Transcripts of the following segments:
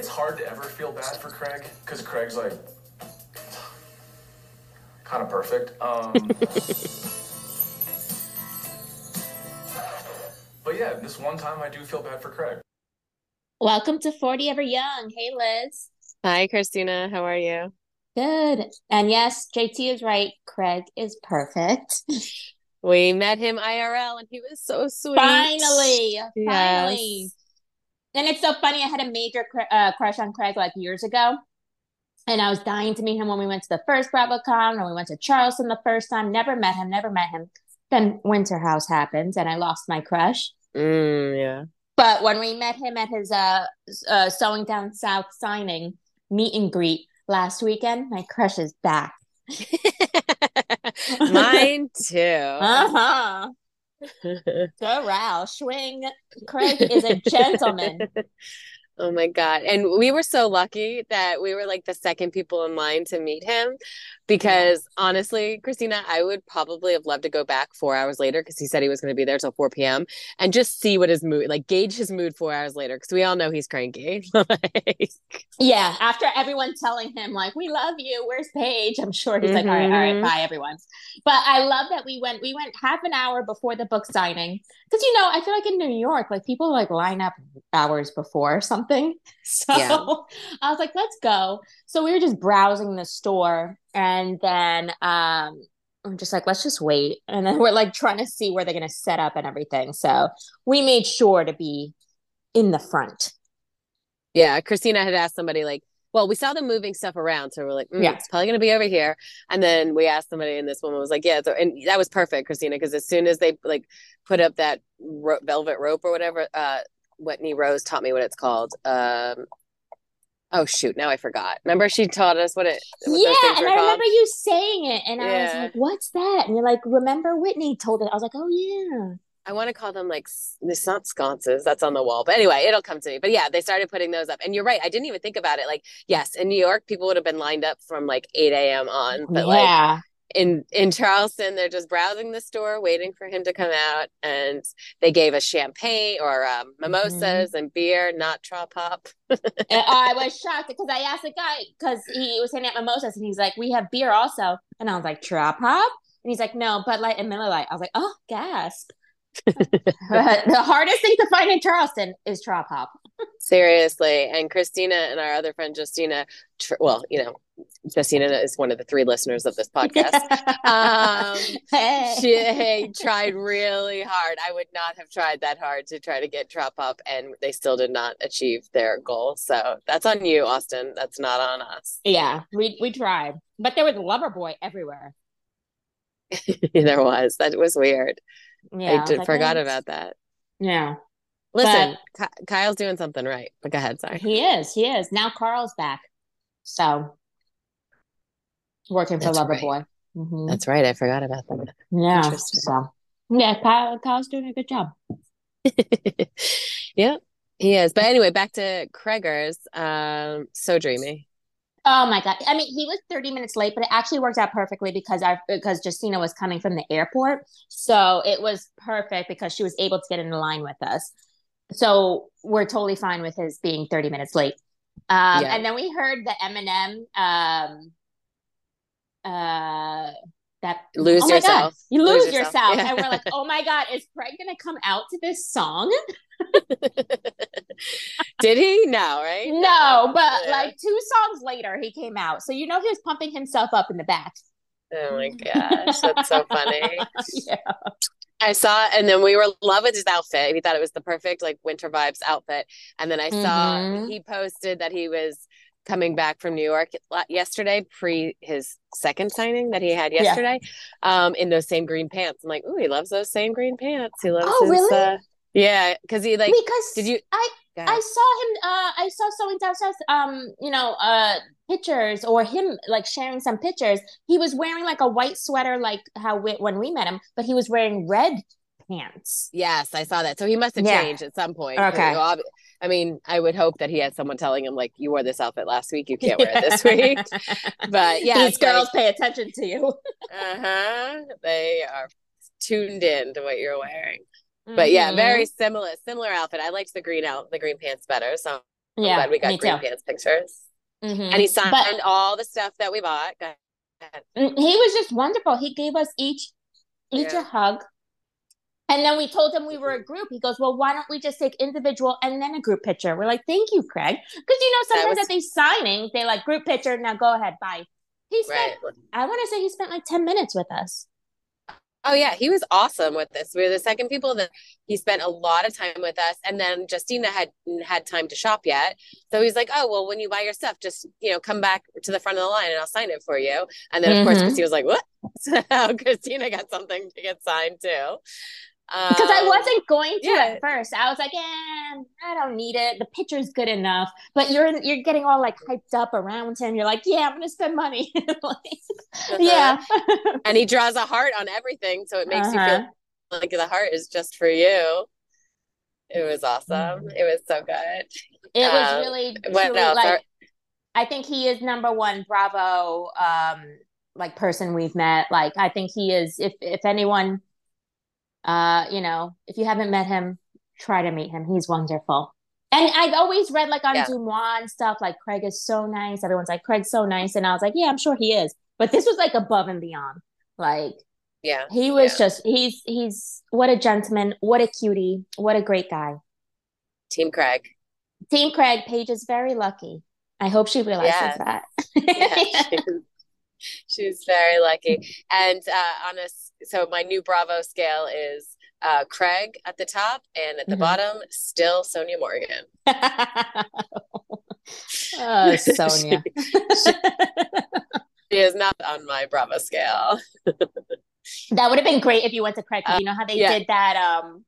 it's hard to ever feel bad for Craig because Craig's like kind of perfect. Um, but yeah, this one time I do feel bad for Craig. Welcome to 40 Ever Young. Hey, Liz. Hi, Christina. How are you? Good. And yes, JT is right. Craig is perfect. We met him IRL and he was so sweet. Finally. Finally. And it's so funny. I had a major cr- uh, crush on Craig like years ago. And I was dying to meet him when we went to the first BravoCon and we went to Charleston the first time. Never met him, never met him. Then Winter House happens and I lost my crush. Mm, yeah. But when we met him at his uh, uh Sewing Down South signing meet and greet last weekend, my crush is back. Mine too. Uh-huh. Go Roush. Swing. Craig is a gentleman. Oh my God. And we were so lucky that we were like the second people in line to meet him because honestly, Christina, I would probably have loved to go back four hours later because he said he was going to be there till 4 p.m. and just see what his mood, like gauge his mood four hours later because we all know he's cranky. like... Yeah. After everyone telling him, like, we love you, where's Paige? I'm sure he's mm-hmm. like, all right, all right, mm-hmm. bye, everyone. But I love that we went, we went half an hour before the book signing because, you know, I feel like in New York, like people like line up hours before something something. So yeah. I was like, let's go. So we were just browsing the store and then um I'm just like, let's just wait. And then we're like trying to see where they're gonna set up and everything. So we made sure to be in the front. Yeah. Christina had asked somebody like, well, we saw them moving stuff around, so we're like, mm, yeah, it's probably gonna be over here. And then we asked somebody, and this woman was like, yeah, so, and that was perfect, Christina, because as soon as they like put up that ro- velvet rope or whatever, uh, Whitney Rose taught me what it's called. Um, oh shoot, now I forgot. Remember she taught us what it. What yeah, and I called? remember you saying it, and yeah. I was like, "What's that?" And you're like, "Remember Whitney told it." I was like, "Oh yeah." I want to call them like it's not sconces. That's on the wall, but anyway, it'll come to me. But yeah, they started putting those up, and you're right. I didn't even think about it. Like, yes, in New York, people would have been lined up from like 8 a.m. on, but yeah. like in in Charleston, they're just browsing the store, waiting for him to come out, and they gave us champagne or um, mimosas mm-hmm. and beer, not trop pop. I was shocked because I asked the guy because he was handing out mimosas, and he's like, "We have beer also," and I was like, "Trop pop," and he's like, "No, Bud Light and Miller Lite." I was like, "Oh, gasp!" the hardest thing to find in Charleston is trop pop. Seriously, and Christina and our other friend Justina, tr- well, you know, Justina is one of the three listeners of this podcast. um, she tried really hard. I would not have tried that hard to try to get trop pop, and they still did not achieve their goal. So that's on you, Austin. That's not on us. Yeah, we we tried, but there was lover boy everywhere. there was. That was weird. Yeah, I did, like, forgot about that. Yeah. Listen, but, Kyle's doing something right. But go ahead. Sorry. He is. He is. Now Carl's back. So working for That's Loverboy. Right. Mm-hmm. That's right. I forgot about that. Yeah. So yeah, Kyle, Kyle's doing a good job. yeah, he is. But anyway, back to Craigers. Um, so dreamy. Oh my god! I mean, he was thirty minutes late, but it actually worked out perfectly because our because Justina was coming from the airport, so it was perfect because she was able to get in line with us. So we're totally fine with his being thirty minutes late. Um, yeah. And then we heard the Eminem um, uh that lose oh yourself. God, you lose, lose yourself. yourself. Yeah. And we're like, oh my God, is Craig gonna come out to this song? Did he? No, right? No, but yeah. like two songs later he came out. So you know he was pumping himself up in the back. Oh my gosh, that's so funny. yeah. I saw, and then we were in love with his outfit. We thought it was the perfect like winter vibes outfit. And then I saw mm-hmm. he posted that he was coming back from New York yesterday, pre his second signing that he had yesterday, yeah. um, in those same green pants. I'm like, oh, he loves those same green pants. He loves. Oh, his, really? Uh, yeah, because he like. Because did you? I I saw him. Uh, I saw Sewing Down South. Um, you know, uh, pictures or him like sharing some pictures. He was wearing like a white sweater, like how we, when we met him, but he was wearing red pants. Yes, I saw that. So he must have yeah. changed at some point. Okay. I mean, I would hope that he had someone telling him like, "You wore this outfit last week. You can't wear it this week." but yeah, these girls like, pay attention to you. uh huh. They are tuned in to what you're wearing. Mm-hmm. But yeah, very mm-hmm. similar similar outfit. I liked the green out the green pants better. So I'm Yeah, glad we got green too. pants pictures. Mhm. And he signed But- all the stuff that we bought. Mm, He was just wonderful. He gave us each each Yeah. a hug. And then we told him we were a group. He goes, Well, why don't we just take individual and then a group picture? We're like, Thank you, Craig. Because you know, sometimes was- at these signings, they like group picture, now go ahead, bye. He spent, Right. I want to say he spent like 10 minutes with us. Oh yeah, he was awesome with this. We were the second people that he spent a lot of time with us, and then Justina hadn't had time to shop yet, so he's like, "Oh well, when you buy your stuff, just you know come back to the front of the line, and I'll sign it for you." And then of course, Mhm. Christina was like, "What?" So Christina got something to get signed too. Because I Um, wasn't going to yeah. at first. I was like, eh, I don't need it. The picture's good enough. But you're you're getting all like hyped up around him. You're like, yeah, I'm gonna spend money. Like, yeah. and he draws a heart on everything, so it makes you Uh-huh. feel like the heart is just for you. It was awesome. It was so good. It was Um, really what truly, else? like Are- I think he is number one Bravo um like person we've met. Like I think he is if if anyone uh you know, if you haven't met him, try to meet him. He's wonderful. And I've always read like on Yeah. Deuxmoi and stuff, like Craig is so nice. Everyone's like, Craig's so nice. And I was like, yeah, I'm sure he is. But this was like above and beyond. Like Yeah. he was Yeah. just he's he's what a gentleman, what a cutie, what a great guy. Team Craig. Team Craig, Paige is very lucky. I hope she realizes Yes. that. Yeah, she, she's very lucky. And uh, on a so my new Bravo scale is uh, Craig at the top, and at the Mhm. bottom, still Sonja Morgan. oh, Sonja. She is not on my Bravo scale. that would have been great if you went to Craig. 'cause you know how they yeah. did that um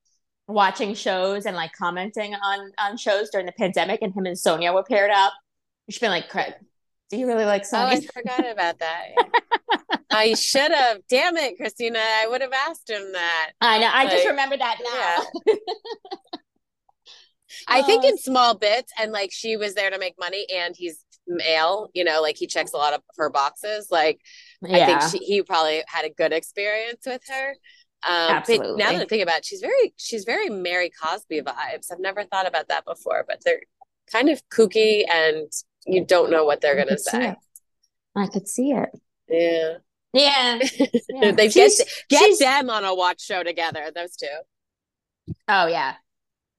watching shows and like commenting on on shows during the pandemic and him and Sonja were paired up. You should be like, Craig, do you really like Oh, Sonja? I forgot about that. I should have. Damn it, Christina! I would have asked him that. I know. I just remember that now. I think Oh. in small bits, and like she was there to make money, and he's male. You know, like he checks a lot of her boxes. Like I think she, he probably had a good experience with her. Um, Absolutely. Now that I think about it, she's very, she's very Mary Cosby vibes. I've never thought about that before, but they're kind of kooky and you don't know what they're going to could say. it. I could see it. Yeah. Yeah. yeah. they get, She's- get she's- them on a watch show together, those two. Oh yeah.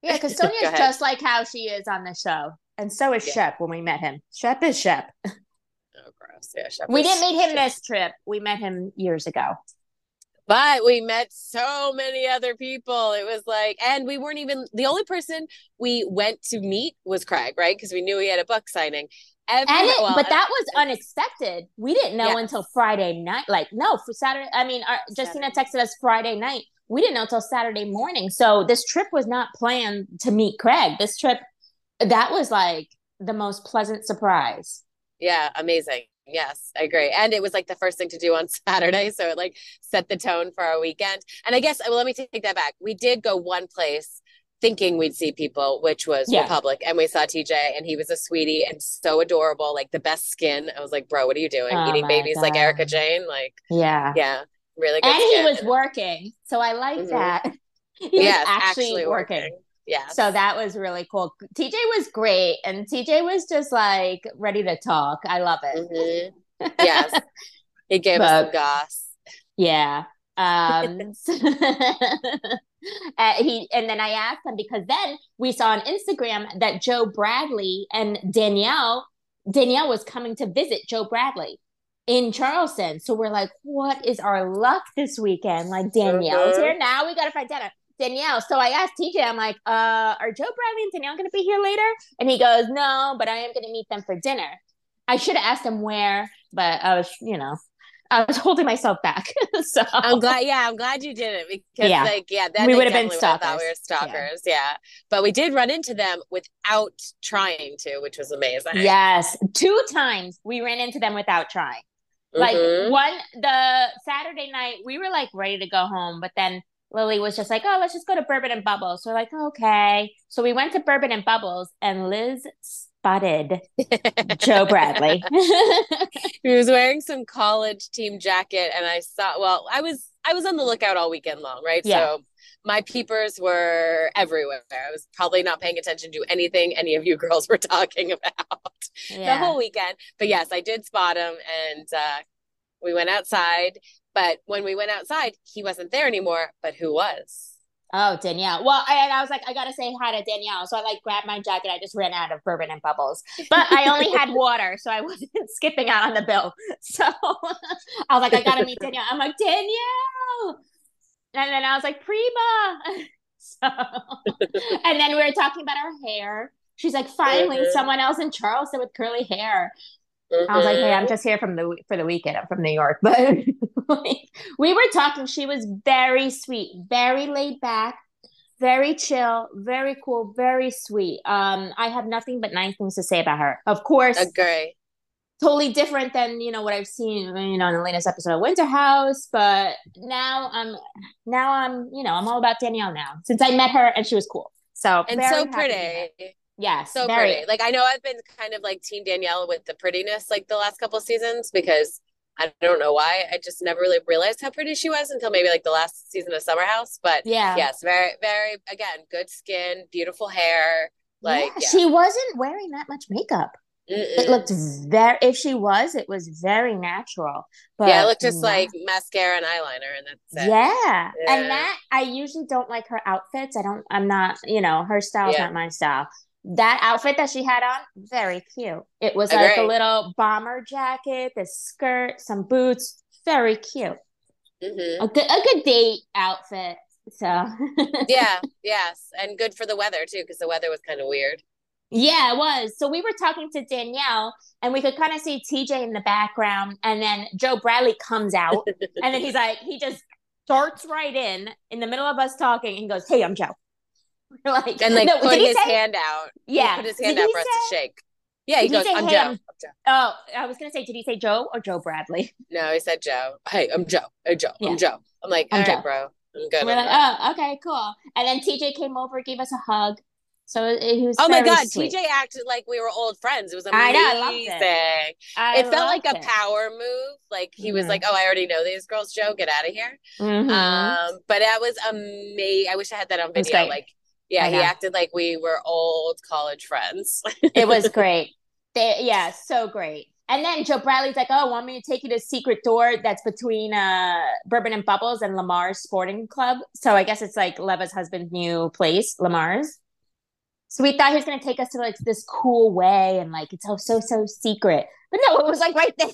Yeah, because Go Sonja's just like how she is on the show. And so is Yeah. Shep when we met him. Shep is Shep. Oh, gross. Yeah. Shep We didn't meet him this trip. We met him years ago. But we met so many other people. It was like, and we weren't even the only person we went to meet was Craig, right? Because we knew he had a book signing. Every, And it, well, but that was unexpected. We didn't know Yes. until Friday night. Like, no, for Saturday. I mean, our, Justina texted us Friday night. We didn't know until Saturday morning. So this trip was not planned to meet Craig. This trip, that was like the most pleasant surprise. Yeah, amazing. Yes, I agree. And it was like the first thing to do on Saturday. So it like set the tone for our weekend. And I guess, well, let me take that back. We did go one place thinking we'd see people, which was Yeah. Republic. And we saw TJ and he was a sweetie and so adorable, like the best skin. I was like, bro, what are you doing? Oh Eating babies like Erika Jayne? Like, Yeah. yeah, really good and he was working. So I like Mhm. that. He Yes, was actually, working. Yeah. So that was really cool. TJ was great. And TJ was just like ready to talk. I love it. Mhm. Yes. He gave us But- some goss. Yeah. Um uh, he and then I asked him because then we saw on Instagram that Joe Bradley and Danielle Danielle was coming to visit Joe Bradley in Charleston. So we're like, what is our luck this weekend? Like Danielle's Mhm. here now. We gotta find Danielle. Danielle. So I asked TJ, I'm like, uh, are Joe Bradley and Danielle gonna be here later? And he goes, No, but I am gonna meet them for dinner. I should have asked him where, but I was, you know, I was holding myself back. so I'm glad. Yeah, I'm glad you didn't because, Yeah. like, yeah, then We would've been definitely would've thought we were stalkers. stalkers. Yeah. but we did run into them without trying to, which was amazing. Yes, two times we ran into them without trying. Like Mhm. one the Saturday night, we were like ready to go home, but then Lily was just like, "Oh, let's just go to Bourbon and Bubbles." So we're like, "Okay." So we went to Bourbon and Bubbles, and Liz spotted Joe Bradley. he was wearing some college team jacket, and I saw. Well, I was I was on the lookout all weekend long, right? Yeah. So my peepers were everywhere. I was probably not paying attention to anything any of you girls were talking about yeah. the whole weekend. But yes, I did spot him and uh, we went outside. But when we went outside, he wasn't there anymore. But who was? Oh, Danielle. Well, I, I was like, I gotta say hi to Danielle. So I like grabbed my jacket. I just ran out of bourbon and bubbles, but I only had water, so I wasn't skipping out on the bill. So I was like, I gotta meet Danielle. I'm like Danielle, and then I was like Prima. So, and then we were talking about our hair. She's like, finally, mm-hmm. someone else in Charleston with curly hair. Mm-hmm. I was like, hey, I'm mm-hmm. just here from the for the weekend. I'm from New York, but like, we were talking. She was very sweet, very laid back, very chill, very cool, very sweet. Um, I have nothing but nice things to say about her. Of course, agree. Totally different than you know what I've seen, you know, in the latest episode of Winter House. But now I'm, now I'm, you know, I'm all about Danielle now since I met her and she was cool. So and so pretty. Yes, so very. pretty. Like I know I've been kind of like Team Danielle with the prettiness, like the last couple seasons, because I don't know why. I just never really realized how pretty she was until maybe like the last season of Summer House. But yeah, yes, very, very again, good skin, beautiful hair. Like yeah, yeah. she wasn't wearing that much makeup. Mm-mm. It looked very. If she was, it was very natural. But yeah, it looked just not, like mascara and eyeliner, and that's it. Yeah. yeah. and that I usually don't like her outfits. I don't. I'm not. You know, her style's yeah. not my style that outfit that she had on, very cute. It was like a little bomber jacket, the skirt, some boots, very cute. Mm-hmm. A good a good date outfit. So yeah, yes, and good for the weather too, because the weather was kind of weird. Yeah, it was. So we were talking to Danielle, and we could kind of see TJ in the background, and then Joe Bradley comes out, and then he's like, he just darts right in in the middle of us talking, and goes, "Hey, I'm Joe." like and like no, put his say, hand out. Yeah, put his hand out for us to shake. Yeah, he goes, I'm Joe. I'm Joe. Oh, I was gonna say, did he say Joe or Joe Bradley? No, he said Joe. Hey, I'm Joe. Hey, Joe. Yeah. I'm Joe. I'm like, I'm Joe. bro. I'm good. We're like, oh, okay, cool. And then TJ came over, gave us a hug. So he was. Oh my god, sweet. TJ acted like we were old friends. It was amazing. I know, I loved it. I it felt like a power move. Like he mm-hmm. was like, "Oh, I already know these girls, Joe. Get out of here." Mm-hmm. Um, but that was amazing. I wish I had that on video. Like yeah, he acted like we were old college friends. it was great. They, yeah, so great. And then Joe Bradley's like, "Oh, want me to take you to secret door that's between uh, Bourbon and Bubbles and Lamar's Sporting Club?" So I guess it's like Leva's husband's new place, Lamar's. So we thought he was going to take us to like this cool way and like it's so so so secret, but no, it was like right there.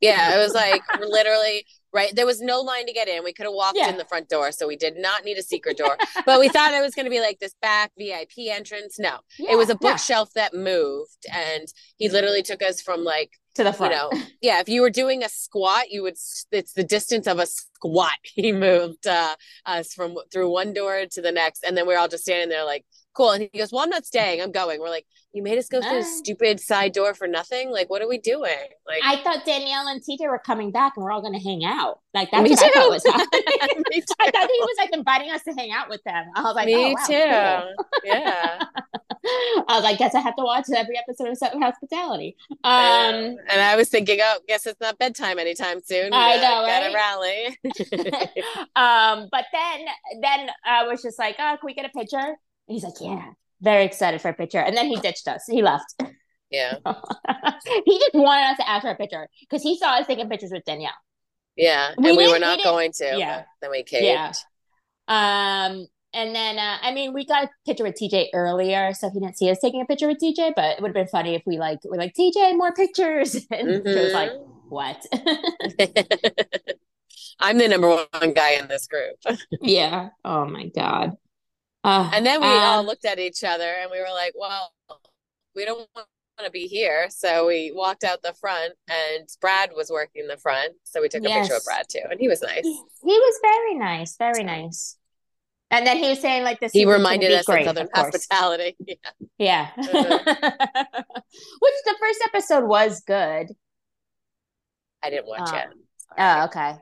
Yeah, it was like literally right? There was no line to get in. We could have walked yeah. in the front door, so we did not need a secret door. but we thought it was going to be like this back VIP entrance. No, yeah, it was a bookshelf yeah. that moved, and he literally took us from like to the front. You know, yeah. If you were doing a squat, you would. It's the distance of a squat. He moved uh, us from through one door to the next, and then we are all just standing there like cool. And he goes, Well, I'm not staying. I'm going. We're like, You made us go through a stupid side door for nothing? Like, what are we doing? Like I thought Danielle and TJ were coming back and we're all gonna hang out. Like that's what too. I thought was happening. I thought he was like inviting us to hang out with them. I was like, Me oh, wow, too. Cool. Yeah. I was like, guess I have to watch every episode of Southern Hospitality. Um, and I was thinking, oh, guess it's not bedtime anytime soon. We I know, gotta rally. um, but then, then I was just like, oh, can we get a picture? He's like, yeah, very excited for a picture. And then he ditched us. He left. Yeah. he just wanted us to ask for a picture because he saw us taking pictures with Danielle. Yeah. We and we were not we going to. Yeah. Then we caved. Yeah. Um, and then, uh, I mean, we got a picture with TJ earlier, so he didn't see us taking a picture with TJ. But it would have been funny if we like were like TJ more pictures, and mm-hmm. he was like, mm-hmm. "What?" I'm the number one guy in this group. yeah. Oh my god. Uh, and then we all looked at each other and we were like, well, we don't want to be here. So we walked out the front and Brad was working the front. So we took a yes. picture of Brad too. And he was nice. He, he was very nice, very nice. And then he was saying like this. He reminded us great, of Southern hospitality. Yeah. Yeah. Uh-huh. Which the first episode was good. I didn't watch uh, it. Oh, okay. It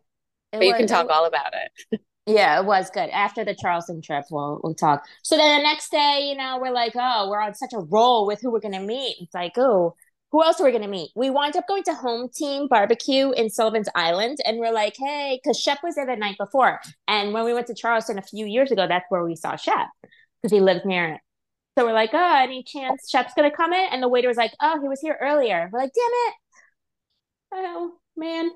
but was, you can talk all about it. Yeah, it was good. After the Charleston trip, we'll we'll talk. So then the next day, you know, we're like, oh, we're on such a roll with who we're gonna meet. It's like, oh, who else are we going to meet? We wind up going to Home Team Barbecue in Sullivan's Island. And we're like, hey, because Shep was there the night before. And when we went to Charleston a few years ago, that's where we saw Shep because he lives near it. So we're like, oh, any chance Shep's going to come in? And the waiter was like, oh, he was here earlier. We're like, damn it. Oh, man.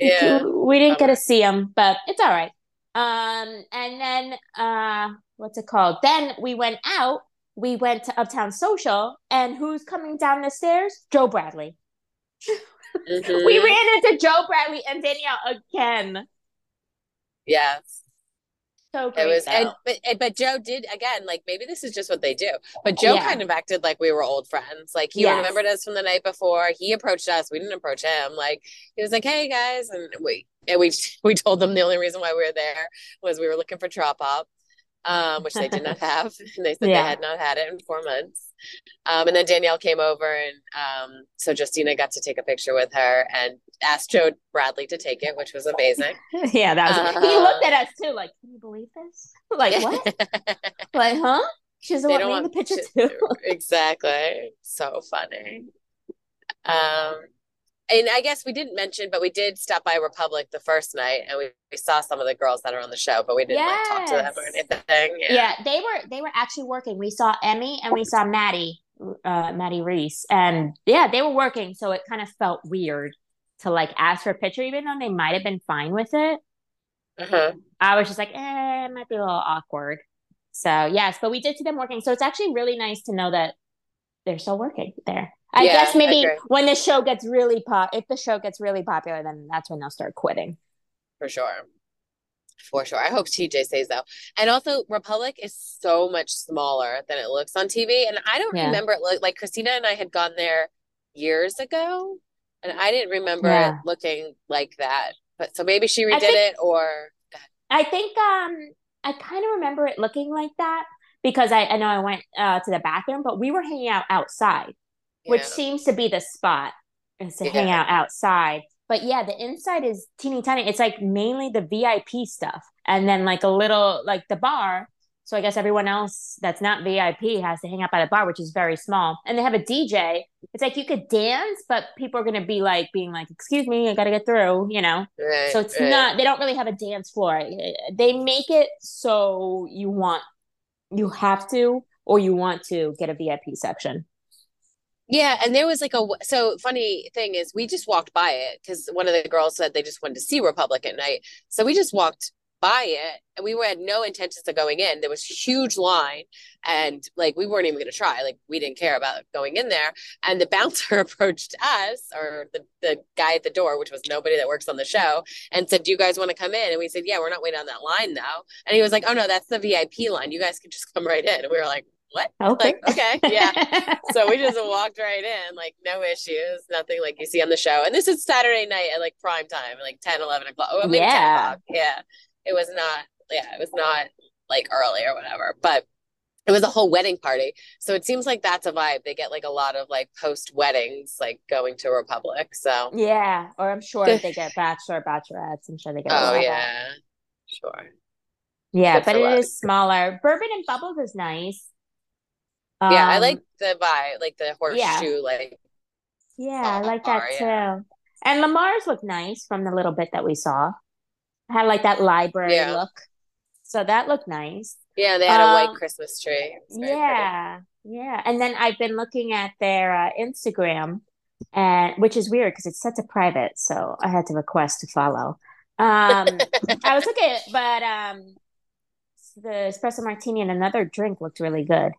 Yeah. We didn't get to see him, but it's all right. Um, and then uh what's it called? Then we went out we went to Uptown Social, and who's coming down the stairs? Joe Bradley. Mm-hmm. we ran into Joe Bradley and Danielle again. Yes. So great, it was, and, but but Joe did again. Like maybe this is just what they do. But Joe yeah. kind of acted like we were old friends. Like he yes. remembered us from the night before. He approached us. We didn't approach him. Like he was like, "Hey guys," and we and we we told them the only reason why we were there was we were looking for Trop Pop um, which they did not have. And they said yeah. they had not had it in four months. Um, and then Danielle came over, and um, so Justina got to take a picture with her and asked Joe Bradley to take it, which was amazing. yeah, that was. Uh, he looked at us too, like, "Can you believe this? Like what? like, huh? She doesn't want me in the picture too." exactly. So funny. Um, and I guess we didn't mention, but we did stop by Republic the first night, and we, we saw some of the girls that are on the show, but we didn't yes. like, talk to them or anything. Yeah. yeah. they were they were actually working. We saw Emmy and we saw Maddie, uh, Maddie Reese, and yeah, they were working. So it kind of felt weird to like ask for a picture, even though they might have been fine with it. Uh-huh. I was just like, eh, it might be a little awkward. So yes, but we did see them working. So it's actually really nice to know that they're still working there. I yeah, guess maybe when the show gets really pop, if the show gets really popular, then that's when they'll start quitting. For sure. For sure. I hope TJ stays though. And also Republic is so much smaller than it looks on TV. And I don't yeah. remember it look like Christina and I had gone there years ago. And I didn't remember yeah. it looking like that. But so maybe she redid think, it or I think um I kind of remember it looking like that because I, I know I went uh, to the bathroom, but we were hanging out outside which seems to be the spot is to hang out outside. But yeah, the inside is teeny tiny. It's like mainly the VIP stuff, and then like a little like the bar. So I guess everyone else that's not VIP has to hang out by the bar, which is very small. And they have a DJ. It's like you could dance, but people are gonna be like being like, "Excuse me, I gotta get through," you know. Right, so it's right. not. They don't really have a dance floor. Eh, they make it so you want, you have to, or you want to get a VIP section. Yeah, and there was like a so funny thing is we just walked by it because one of the girls said they just wanted to see Republic at night, so we just walked by it and we had no intentions of going in. There was huge line and like we weren't even going to try. Like we didn't care about going in there. And the bouncer approached us or the, the guy at the door, which was nobody that works on the show, and said, "Do you guys want to come in?" And we said, "Yeah, we're not waiting on that line though." And he was like, "Oh no, that's the VIP line. You guys can just come right in." And we were like, what? Okay. Like, okay. Yeah. so we just walked right in, like no issues, nothing like you see on the show. And this is Saturday night at like prime time, like 10, 11 o'clock. Oh, maybe yeah. 10 o'clock. Yeah. It was not, yeah, it was not like early or whatever, but it was a whole wedding party. So it seems like that's a vibe. They get like a lot of like post weddings, like going to Republic. So yeah. Or I'm sure they get bachelor, bachelorettes. I'm sure they get. Oh, yeah. Sure. Yeah, Good but it is smaller. Bourbon and Bubbles is nice. Um, yeah, I um, like the vibe, like the horseshoe, yeah. like. Yeah, I like that too. Yeah. And Lamar's looked nice from the little bit that we saw. Had like that library yeah. look, so that looked nice. Yeah, they had um, a white um, Christmas tree. Yeah, pretty. yeah. And then I've been looking at their uh, Instagram, and which is weird because it's set to private, so I had to request to follow. Um, I was looking, but um, the espresso martini and another drink looked really good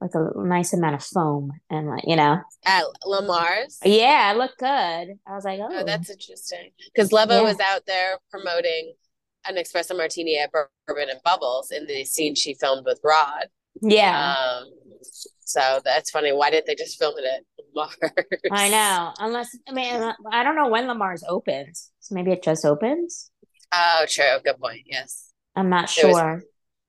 like a nice amount of foam and like you know at Lamar's. Yeah, it looked good. I was like, oh, oh that's interesting because Leva yeah. was out there promoting an espresso martini at Bourbon and Bubbles in the scene she filmed with Rod. Yeah. Um, so that's funny. Why didn't they just film it at Lamar's? I know. Unless I mean, I don't know when Lamar's opens. So maybe it just opens. Oh, true. Good point. Yes. I'm not sure. Was,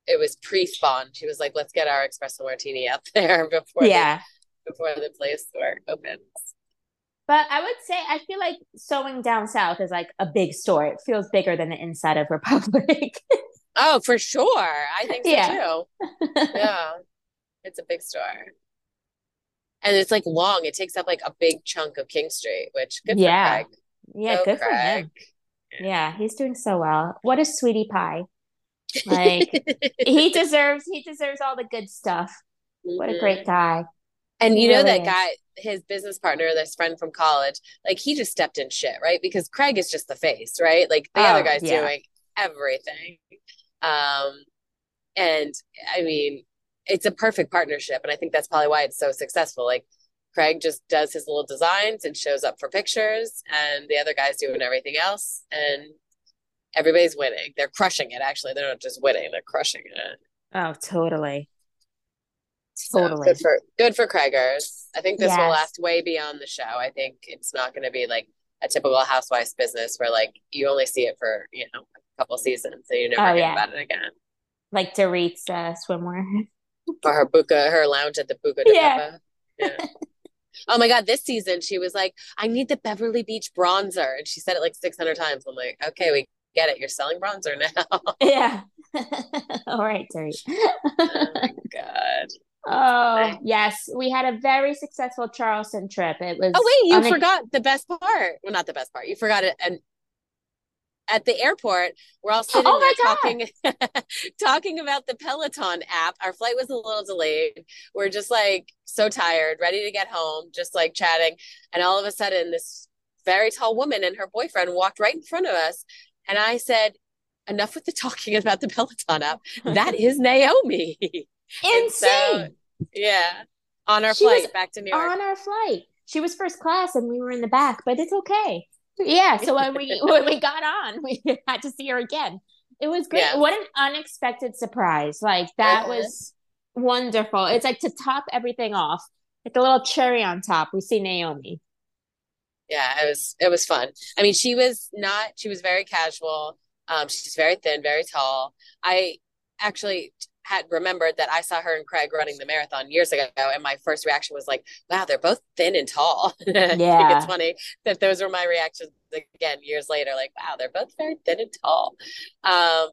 it was pre-spawn. She was like, "Let's get our espresso martini out there before yeah the, before the place store opens." But I would say I feel like sewing down south is like a big store. It feels bigger than the inside of Republic. oh, for sure. I think so yeah. too. yeah, it's a big store. and it's like long. It takes up like a big chunk of King Street, which good yeah. for Craig. Yeah, Go good for him. Yeah, he's doing so well. What a sweetie pie. Like he deserves he deserves all the good stuff. What a Mhm. great guy. And He you know really that is. guy, his business partner, this friend from college, like he just stepped in shit, right? Because Craig is just the face, right? Like the Oh, other guy's yeah. doing everything. Um, and I mean, it's a perfect partnership, and I think that's probably why it's so successful. Like Craig just does his little designs and shows up for pictures, and the other guy's doing everything else, and everybody's winning. They're crushing it. Actually, they're not just winning; they're crushing it. Oh, totally. So, Totally. good for good for Craigers. I think this will last way beyond the show. I think it's not going to be like a typical housewives business where like you only see it for you know a couple seasons and you never Oh, hear yeah. about it again. Like Dorit's uh, swimwear. for her buka, her lounge at the Buca de Yeah. Yeah. oh my god, this season she was like, "I need the Beverly Beach bronzer," and she said it like six hundred times. I'm like, "Okay, we get it. You're selling bronzer now." yeah. all right, Dorit. oh my god. oh, yes. We had a very successful Charleston trip. It was Oh wait, you unex- forgot the best part. Well, not the best part. You forgot it. And at the airport, we're all sitting Oh there talking, talking about the Peloton app. Our flight was a little delayed. We're just like so tired, ready to get home, just like chatting. And all of a sudden, this very tall woman and her boyfriend walked right in front of us. And I said, "Enough with the talking about the Peloton app. That is Naomie." And so, Insane. yeah, on our She flight back to New York. on our flight. She was first class and we were in the back, but it's okay. Yeah. So when we when we got on, we had to see her again. It was great. Yeah. What an unexpected surprise. Like that Uh-huh. was wonderful. It's like to top everything off, like a little cherry on top, we see Naomie. Yeah it was it was fun i mean she was not she was very casual um she's very thin very tall i actually had remembered that i saw her and craig running the marathon years ago and my first reaction was like wow they're both thin and tall I think Yeah. it's funny that those were my reactions again years later like wow they're both very thin and tall um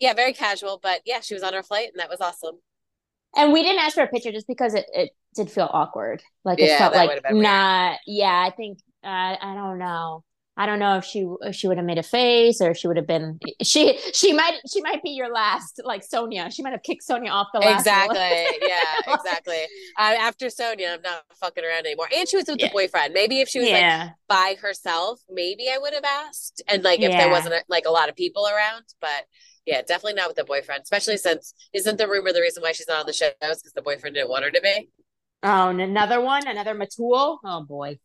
yeah very casual but yeah she was on her flight and that was awesome And we didn't ask for a picture just because it, it did feel awkward. Like it Yeah, felt like would've weird. not. Yeah, I think uh, I don't know. I don't know if she if she would have made a face or if she would have been she she might she might be your last like Sonja. She might have kicked Sonja off the last exactly yeah exactly uh, after sonja i'm not fucking around anymore and she was with Yeah. the boyfriend maybe if she was like by herself, maybe I would have asked. And like if Yeah. there wasn't like a lot of people around, but yeah, definitely not with the boyfriend, especially since isn't the rumor the reason why she's not on the show is because the boyfriend didn't want her to be? Oh, and another one, another Metul. Oh boy.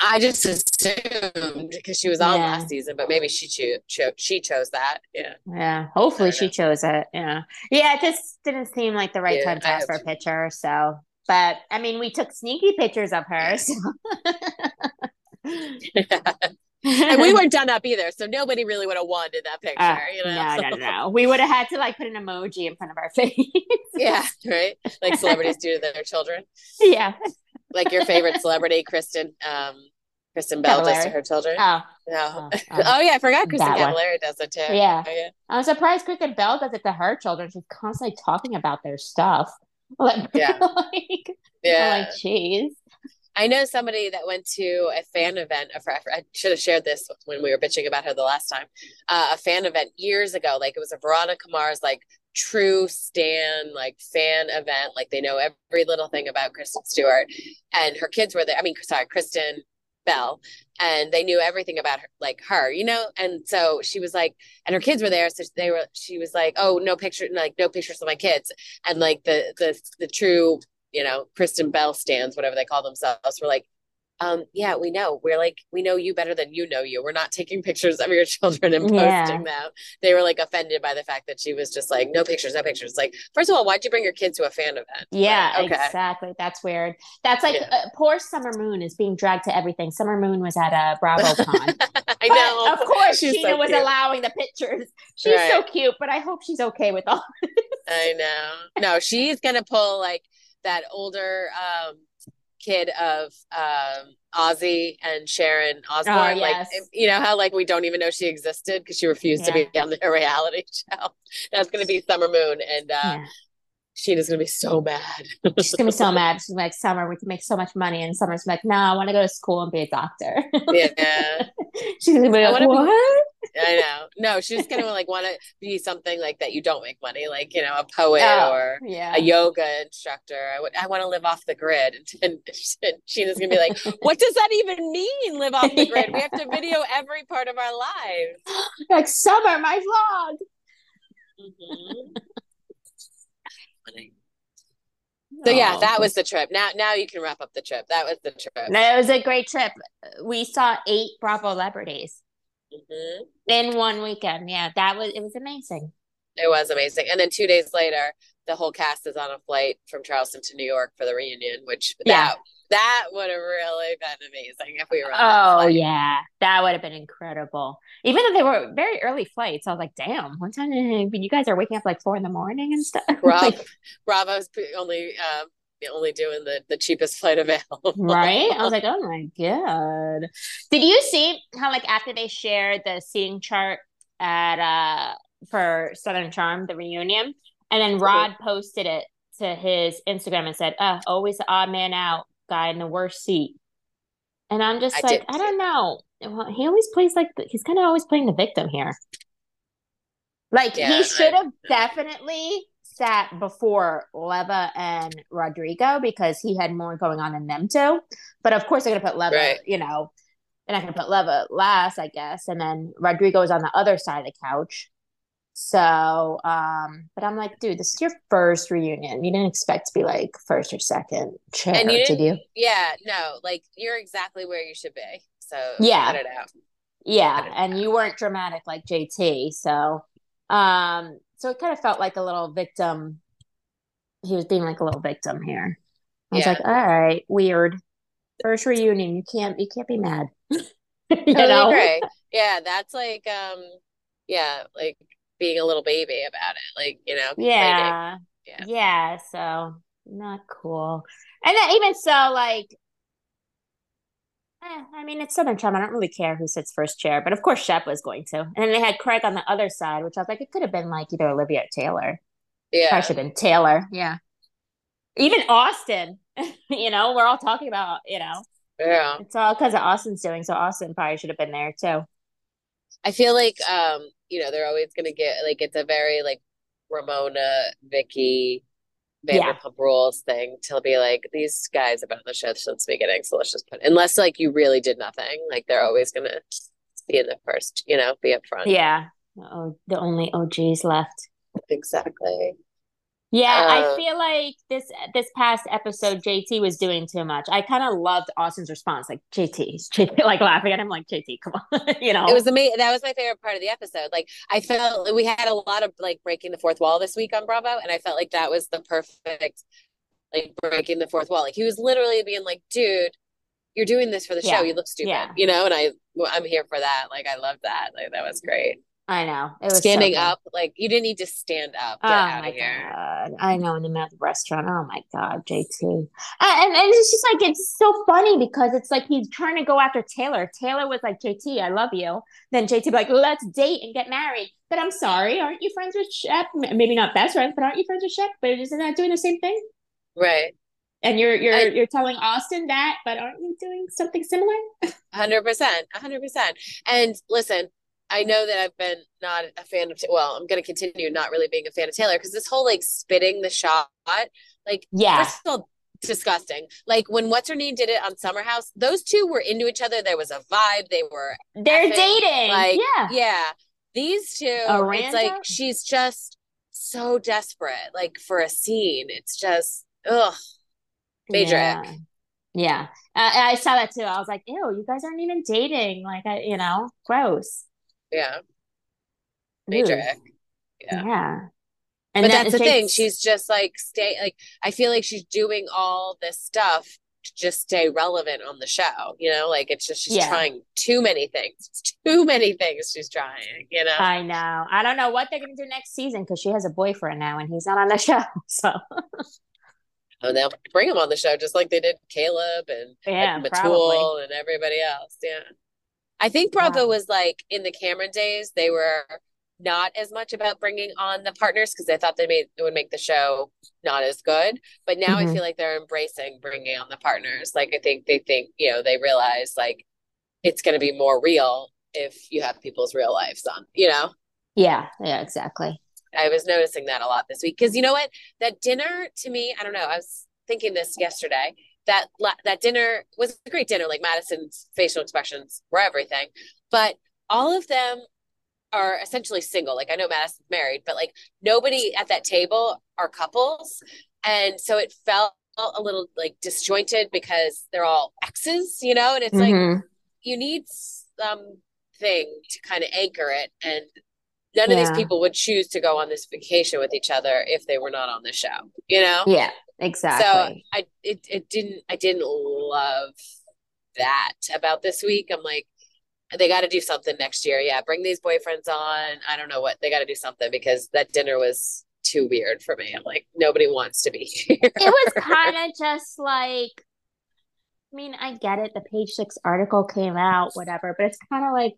I just assumed because she was on Yeah. last season, but maybe she cho- cho- she chose that. Yeah. Yeah. Hopefully she know. chose it. Yeah. Yeah, it just didn't seem like the right Yeah, time to ask for a picture. So but I mean we took sneaky pictures of her. So. and we weren't done up either, so nobody really would have won in that picture, Uh, you know. No, no, no. We would have had to like put an emoji in front of our face. yeah, right. Like celebrities do to their children. yeah. Like your favorite celebrity, Kristen, um, Kristen Bell does to her children. Oh, No. oh, oh. Oh yeah, I forgot Kristin That one. Cavallari does it too. Yeah. Oh, yeah. I'm surprised Kristen Bell does it to her children. She's constantly talking about their stuff. Like, Yeah. like, Yeah. Like, jeez. I know somebody that went to a fan event. I should have shared this when we were bitching about her the last time. Uh, a fan event years ago. Like it was a Veronica Mars, like true stan, like fan event. Like they know every little thing about Kristen Stewart, and her kids were there. I mean, sorry, Kristen Bell, and they knew everything about her, like her, you know. And so she was like, and her kids were there, so they were. She was like, "Oh, no picture, like no pictures of my kids," and like the the the true you know, Kristen Bell stands, whatever they call themselves, were like, um, yeah, we know. We're like, we know you better than you know you. We're not taking pictures of your children and posting Yeah. them. They were like offended by the fact that she was just like, no pictures, no pictures. Like, first of all, why'd you bring your kids to a fan event? Yeah, Like, okay. exactly. That's weird. That's like Yeah. uh, poor Summer Moon is being dragged to everything. Summer Moon was at a Bravo con. I know. But of course, She's Scheana so was allowing the pictures. She's so cute, but I hope she's okay with all. I know. No, she's gonna pull like that older um kid of um Ozzy and Sharon Osbourne. Like yes. you know how like we don't even know she existed because she refused to be on the reality show. That's gonna be Summer Moon and uh Yeah. Scheana's gonna be so mad. She's gonna be so mad. She's like, Summer, we can make so much money. And Summer's like, No, I want to go to school and be a doctor. Yeah. she's gonna be like, What? Be, I know. No, she's gonna like want to be something like that you don't make money, like you know, a poet oh, or yeah. a yoga instructor. I would I want to live off the grid. And, and Scheana's gonna be like, What does that even mean? Live off the grid? Yeah. We have to video every part of our lives. Like Summer, my vlog. Mm-hmm. So yeah, that was the trip. Now now you can wrap up the trip. That was the trip. No, it was a great trip. We saw eight Bravo celebrities mm-hmm. in one weekend. Yeah, that was it was amazing. It was amazing. And then two days later, the whole cast is on a flight from Charleston to New York for the reunion, which yeah. that that would have really been amazing if we were. oh yeah, that would have been incredible. Even though they were very early flights, I was like, "Damn, one time you guys are waking up like four in the morning and stuff." Rob, like, Bravo's only um, only doing the the cheapest flight available. right? I was like, "Oh my god!" Did you see how like after they shared the seating chart at uh for Southern Charm, the reunion, and then Rod posted it to his Instagram and said, "Uh, always the odd man out." Guy in the worst seat. And I'm just I like, I don't know. Well, he always plays like the, he's kind of always playing the victim here. Like yeah, he should have definitely sat before Leva and Rodrigo because he had more going on than them two. But of course, they're gonna put Leva, right. you know, they're not gonna put Leva last, I guess. And then Rodrigo is on the other side of the couch. So, um, but I'm like, dude, this is your first reunion. You didn't expect to be like first or second chair, and you did you? Yeah, no, like you're exactly where you should be. So yeah, cut it out. Yeah, it and out. you weren't dramatic like JT. So, um, so it kind of felt like a little victim. He was being like a little victim here. I was yeah. like, all right, weird. First reunion, you can't you can't be mad. you totally know? Agree. Yeah, that's like um yeah, like being a little baby about it, like you know. Yeah, yeah, yeah. So not cool. And then even so, like, eh, I mean, it's Southern Charm. I don't really care who sits first chair, but of course Shep was going to. And then they had Craig on the other side, which I was like, it could have been like either Olivia or Taylor. Yeah, I should have been Taylor. Yeah. Even Austin, you know, we're all talking about, you know, yeah, it's all because of Austin's doing. So Austin probably should have been there too. I feel like um you know, they're always gonna get like it's a very like Ramona, Vicki, Vanderpump yeah. Rules thing to be like these guys have been on the show since the beginning, so let's just put unless like you really did nothing, like they're always gonna be in the first, you know, be up front. Yeah. Oh, the only OGs left. Exactly. Yeah, uh, I feel like this this past episode, JT was doing too much. I kind of loved Austin's response, like JT, JT, like laughing at him, like JT, come on, you know. It was amazing. That was my favorite part of the episode. Like I felt we had a lot of like breaking the fourth wall this week on Bravo, and I felt like that was the perfect like breaking the fourth wall. Like he was literally being like, "Dude, you're doing this for the yeah. show. You look stupid," yeah. you know. And I, I'm here for that. Like I love that. Like that was great. I know. It was standing so up. Like you didn't need to stand up. Get oh out of here. God. I know in the middle of the restaurant. Oh my God, JT. And, and, and it's just like it's so funny because it's like he's trying to go after Taylor. Taylor was like, JT, I love you. Then JT like, let's date and get married. But I'm sorry, aren't you friends with Shep? Maybe not best friends, but aren't you friends with Shep? But isn't that doing the same thing? Right. And you're you're I, you're telling Austin that, but aren't you doing something similar? Hundred percent, hundred percent. And listen, I know that I've been not a fan of, well, I'm going to continue not really being a fan of Taylor because this whole like spitting the shot, like, yeah, first of all, disgusting. Like when what's her name did it on Summer House, those two were into each other. There was a vibe. They were, they're effing, dating. Like, yeah, yeah. These two, Aranda? it's like she's just so desperate, like for a scene. It's just, ugh, major. Yeah. Yeah, uh, I saw that too. I was like, "Ew, you guys aren't even dating." Like, I, you know, gross. Yeah. Major. Yeah. Yeah. And but that's the thing. She's just like stay like I feel like she's doing all this stuff to just stay relevant on the show. You know, like it's just she's yeah. trying too many things. It's too many things she's trying, you know. I know. I don't know what they're gonna do next season because she has a boyfriend now and he's not on the show. So Oh, they'll bring him on the show just like they did Caleb and, yeah, and Metul and everybody else. Yeah. I think Bravo was like in the Cameron days, they were not as much about bringing on the partners because they thought they made it would make the show not as good. But now mm-hmm. I feel like they're embracing bringing on the partners. Like I think they think you know they realize like it's going to be more real if you have people's real lives on. You know. Yeah. Yeah. Exactly. I was noticing that a lot this week because you know what that dinner to me I don't know I was thinking this yesterday that that dinner was a great dinner like Madison's facial expressions were everything but all of them are essentially single. Like I know Madison's married, but like nobody at that table are couples. And so it felt a little like disjointed because they're all exes, you know? And it's mm-hmm. like you need something to kind of anchor it. And none yeah. of these people would choose to go on this vacation with each other if they were not on the show, you know? Yeah, exactly. So I it it didn't I didn't love that about this week. I'm like, they got to do something next year. Yeah, bring these boyfriends on. I don't know what they got to do something because that dinner was too weird for me. I'm like, nobody wants to be here. it was kind of just like, I mean, I get it. The page six article came out, whatever, but it's kind of like,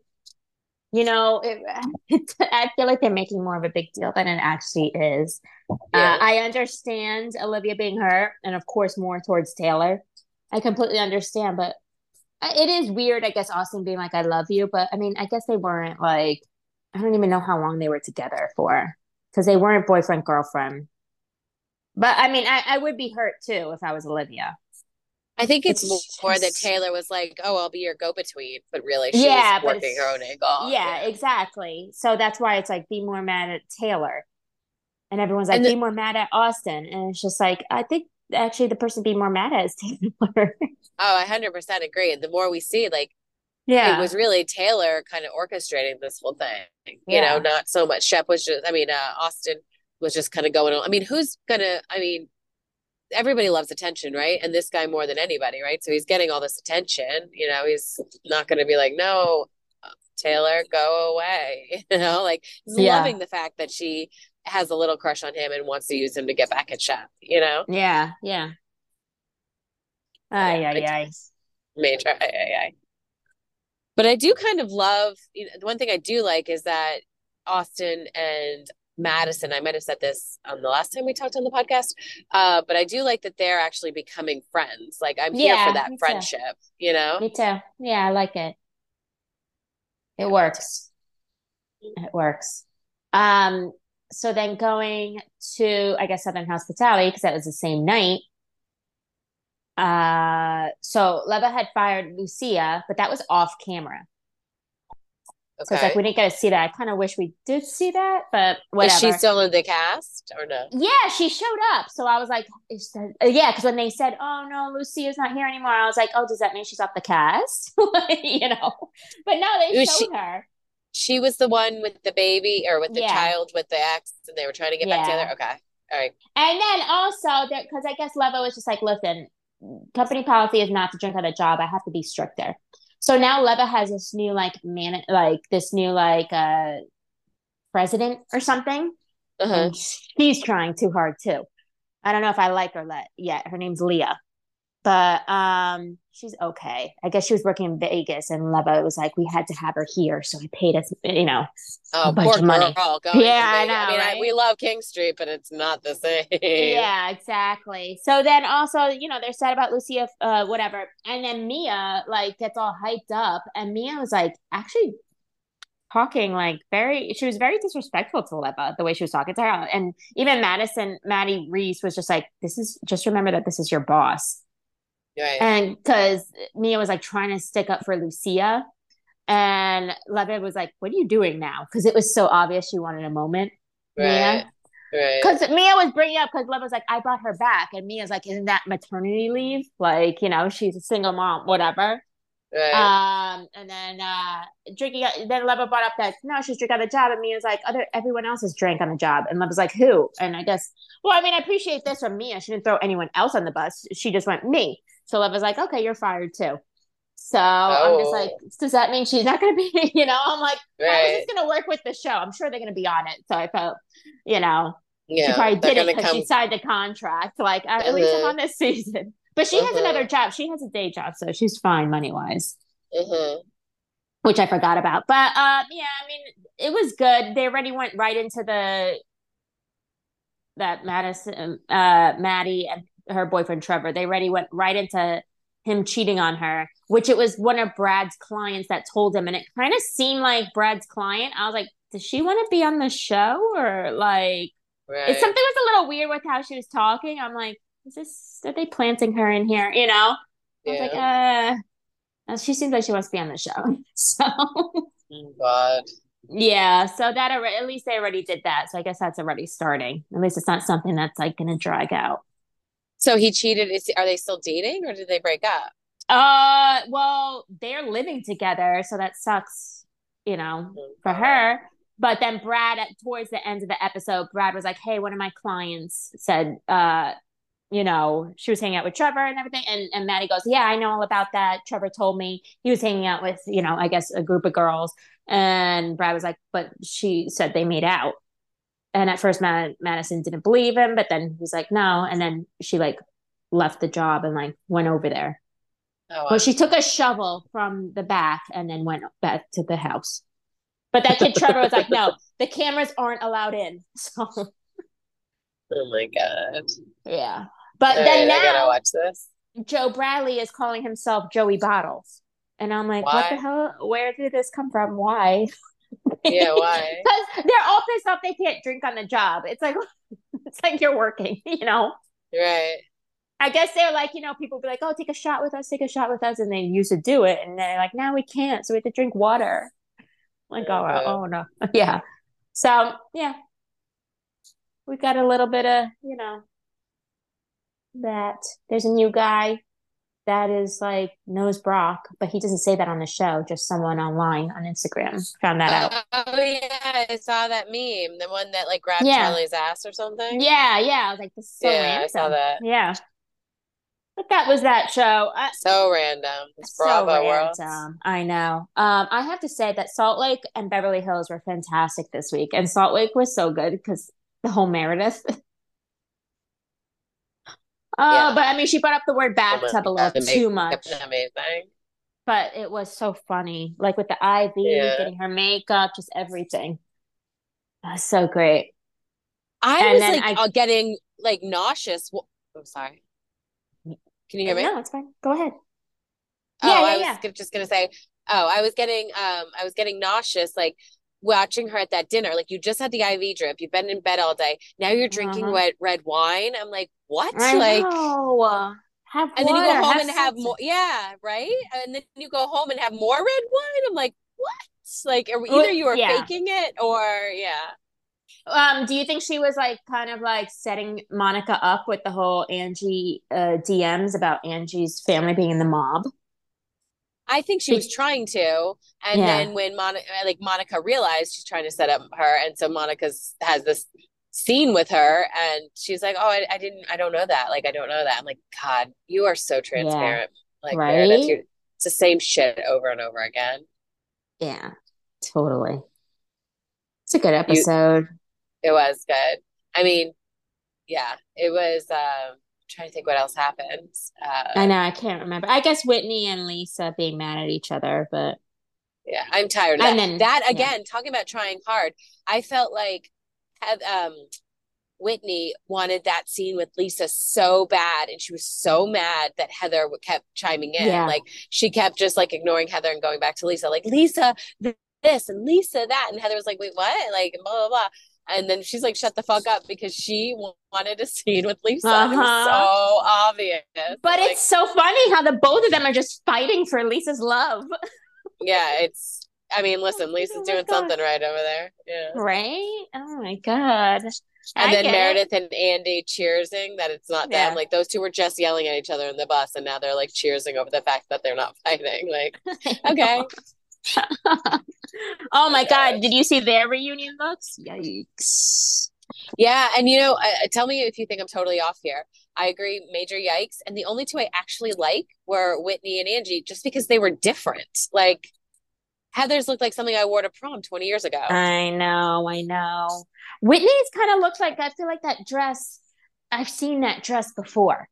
you know, it, it, I feel like they're making more of a big deal than it actually is. Uh, yeah. Uh, I understand Olivia being hurt, and of course, more towards Taylor. I completely understand, but it is weird, I guess, Austen being like, I love you. But I mean, I guess they weren't like, I don't even know how long they were together for because they weren't boyfriend, girlfriend. But I mean, I, I would be hurt too if I was Olivia. I think it's, it's more that Taylor was like, "Oh, I'll be your go-between," but really, she yeah, was working her own angle. Yeah, yeah, exactly. So that's why it's like, be more mad at Taylor, and everyone's like, the- be more mad at Austen, and it's just like, I think actually the person be more mad at is Taylor. oh, I hundred percent agree. The more we see, like, yeah, it was really Taylor kind of orchestrating this whole thing. You yeah. know, not so much Shep was just. I mean, uh, Austen was just kind of going on. I mean, who's gonna? I mean, everybody loves attention, right? And this guy more than anybody, right? So he's getting all this attention. You know, he's not going to be like, no, Taylor, go away. You know, like he's yeah. loving the fact that she has a little crush on him and wants to use him to get back at Shep, you know? Yeah, yeah. Ay, yeah, ay, ay. Major ay, ay, ay. But I do kind of love, you know, the one thing I do like is that Austen and Madison, I might have said this on the last time we talked on the podcast, uh, but I do like that they're actually becoming friends. Like I'm yeah, here for that friendship, too. you know? Me too. Yeah, I like it. It works. It works. Um, so then going to I guess Southern Hospitality because that was the same night. Uh, so Leva had fired Lucia, but that was off camera. Okay. So it's like we didn't get to see that. I kind of wish we did see that, but whatever. Is she still in the cast or no? Yeah, she showed up. So I was like, that, uh, yeah, because when they said, "Oh no, Lucia's not here anymore," I was like, "Oh, does that mean she's off the cast?" you know. But no, they showed she, her she was the one with the baby or with the yeah. child with the ex and they were trying to get yeah. back together? Okay. All right. And then also because i guess leva was just like listen company policy is not to drink on a job. I have to be stricter. So now leva has this new like man like this new like uh president or something uh-huh. she's trying too hard too. I don't know if i like her yet. Her name's leah but um she's okay. I guess she was working in Vegas, and Leva was like, we had to have her here, so I paid us, you know, oh, a bunch of money. yeah, I know. I mean, right? I, we love King Street, but it's not the same. Yeah, exactly. So then also, you know, they're sad about Lucia, uh, whatever, and then Mia like gets all hyped up, and Mia was like, actually. Talking like very, she was very disrespectful to Leva the way she was talking to her, and even Madison, Maddie Reese was just like, "This is just remember that this is your boss." Right. And because Mia was like trying to stick up for Lucia. And Leva was like, What are you doing now? Because it was so obvious she wanted a moment. Right. Mia. Because right. Mia was bringing up, because Leva was like, I brought her back. And Mia's like, Isn't that maternity leave? Like, you know, she's a single mom, whatever. Right. Um, and then uh drinking then Leva brought up that no, she's drinking on the job, and Mia's like, other everyone else has drank on the job. And Leva's like, who? And I guess well, I mean, I appreciate this from Mia. She didn't throw anyone else on the bus. She just went me. So Leva's like, okay, you're fired too. So oh. I'm just like, oh. does that mean she's not going to be, you know, I'm like, right. how is this going to work with the show? I'm sure they're going to be on it. So I felt, you know, yeah, she probably did it because come... she signed the contract. Like, at mm-hmm. least I'm on this season. But she mm-hmm. has another job. She has a day job. So she's fine money wise. Mm-hmm. which I forgot about. But uh, yeah, I mean, it was good. They already went right into the that Madison, uh, Maddie and her boyfriend Trevor. They already went right into him cheating on her, which it was one of Brad's clients that told him, and it kind of seemed like Brad's client. I was like, does she want to be on the show or like? Right. Something was a little weird with how she was talking. I'm like, is this? Are they planting her in here? You know? I was like, uh, she seems like she wants to be on the show. So, oh, God. Yeah, so that at least they already did that. So I guess that's already starting. At least it's not something that's like going to drag out. So he cheated. Is are they still dating or did they break up? Uh, well, they're living together, so that sucks, you know, mm-hmm. for her. But then Brad, at towards the end of the episode, Brad was like, "Hey, one of my clients said, uh, you know, she was hanging out with Trevor and everything. And, and Maddie goes, Yeah, I know all about that. Trevor told me he was hanging out with, you know, I guess a group of girls. And Brad was like, But she said they made out. And at first, Mad- Madison didn't believe him, but then he was like, No. And then she like left the job and like went over there. Oh, wow. Well, she took a shovel from the back and then went back to the house. But that kid Trevor was like, No, the cameras aren't allowed in. So. Oh my god. Yeah. But All then right, now, watch this. Joe Bradley is calling himself Joey Bottles, and I'm like, why? what the hell? Where did this come from? Why? Yeah, why? Because they're all pissed off they can't drink on the job. It's like it's like you're working, you know? Right. I guess they're like, you know, people be like, oh, take a shot with us, take a shot with us. And they used to do it. And they're like, now we can't. So we have to drink water. Like, oh, oh no. yeah. So, yeah. We got a little bit of, you know, that there's a new guy that is like knows Brock, but he doesn't say that on the show. Just someone online on Instagram found that out. Oh yeah, I saw that meme, the one that like grabbed yeah. Charlie's ass or something. Yeah, yeah. I was like, this is so yeah, random. I saw that. Yeah. But that was that show. so random. It's Bravo so random. I know. Um, I have to say that Salt Lake and Beverly Hills were fantastic this week, and Salt Lake was so good because the whole Meredith Oh, yeah. but I mean, she brought up the word bathtub a little too much. Amazing. But it was so funny, like with the IV, yeah. getting her makeup, just everything. That's so great. I and was like I, uh, getting like nauseous. I'm sorry. Can you hear me? No, it's fine. Go ahead. Oh, yeah, yeah, I was just gonna say. Oh, I was getting um, I was getting nauseous. Like watching her at that dinner. Like you just had the IV drip, you've been in bed all day. Now you're drinking uh-huh. red red wine. I'm like, what? I like know. Have and water, then you go home have and have more. Yeah, right. And then you go home and have more red wine. I'm like, what? Like, are either you are yeah. faking it or yeah. Um, do you think she was like kind of like setting Monica up with the whole Angie uh, DMs about Angie's family being in the mob? I think she was trying to, and yeah. then when Monica, like Monica, realized she's trying to set up her, and so Monica's has this scene with her, and she's like, "Oh, I, I didn't, I don't know that. Like, I don't know that." I'm like, "God, you are so transparent. Yeah. Like, right? It's the same shit over and over again." Yeah, totally. It's a good episode. You, it was good. I mean, yeah, it was. um trying to think what else happened. Uh, I know I can't remember. I guess Whitney and Lisa being mad at each other, but yeah, I'm tired of that. And then, that again, yeah. talking about trying hard, I felt like um Whitney wanted that scene with Lisa so bad, and she was so mad that Heather kept chiming in. Yeah. Like she kept just like ignoring Heather and going back to Lisa, like Lisa this and Lisa that, and Heather was like, "Wait, what?" Like blah blah blah. And then she's like, shut the fuck up because she wanted a scene with Lisa. Uh-huh. It was so obvious. But like, it's so funny how the both of them are just fighting for Lisa's love. yeah, it's I mean, listen, Lisa's oh doing God. something right over there. Yeah. Right? Oh my God. And I then Meredith it. and Andy cheersing that it's not yeah. them. Like those two were just yelling at each other in the bus, and now they're like cheersing over the fact that they're not fighting. Like, okay. oh my god! Did you see their reunion looks? Yikes! Yeah, and you know, uh, tell me if you think I'm totally off here. I agree, major yikes. And the only two I actually like were Whitney and Angie, just because they were different. Like Heather's looked like something I wore to prom 20 years ago. I know, I know. Whitney's kind of looks like I feel like that dress. I've seen that dress before.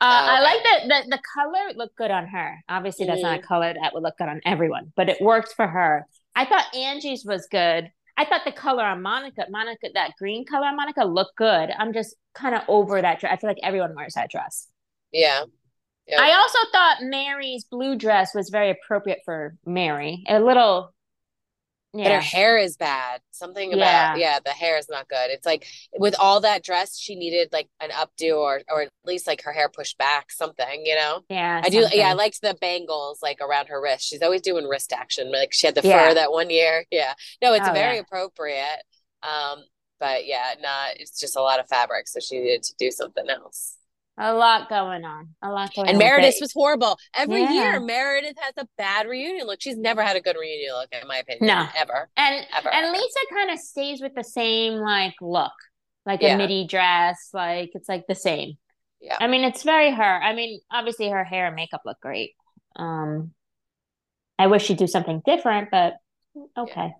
Uh, okay. I like that the, the color looked good on her. Obviously, that's mm-hmm. not a mm-hmm. color that would look good on everyone, but it worked for her. I thought Angie's was good. I thought the color on Monica, Monica, that green color on Monica looked good. I'm just kind of over that dress. I feel like everyone wears that dress. Yeah. Yep. I also thought Mary's blue dress was very appropriate for Mary. A little yeah. her hair is bad. Something about yeah. yeah, the hair is not good. It's like with all that dress, she needed like an updo or or at least like her hair pushed back, something, you know? Yeah. I do yeah, I liked the bangles like around her wrist. She's always doing wrist action. Like she had the yeah. fur that one year. Yeah. No, it's oh, very yeah. appropriate. Um, but yeah, not it's just a lot of fabric. So she needed to do something else. A lot going on. A lot going and on. And Meredith was horrible. Every yeah. year, Meredith has a bad reunion look. She's never had a good reunion look, in my opinion. No. Ever. And ever, and. Lisa kind of stays with the same like look. Like yeah. a midi dress. Like it's like the same. Yeah. I mean, it's very her. I mean, obviously her hair and makeup look great. Um I wish she'd do something different, but okay. Yeah.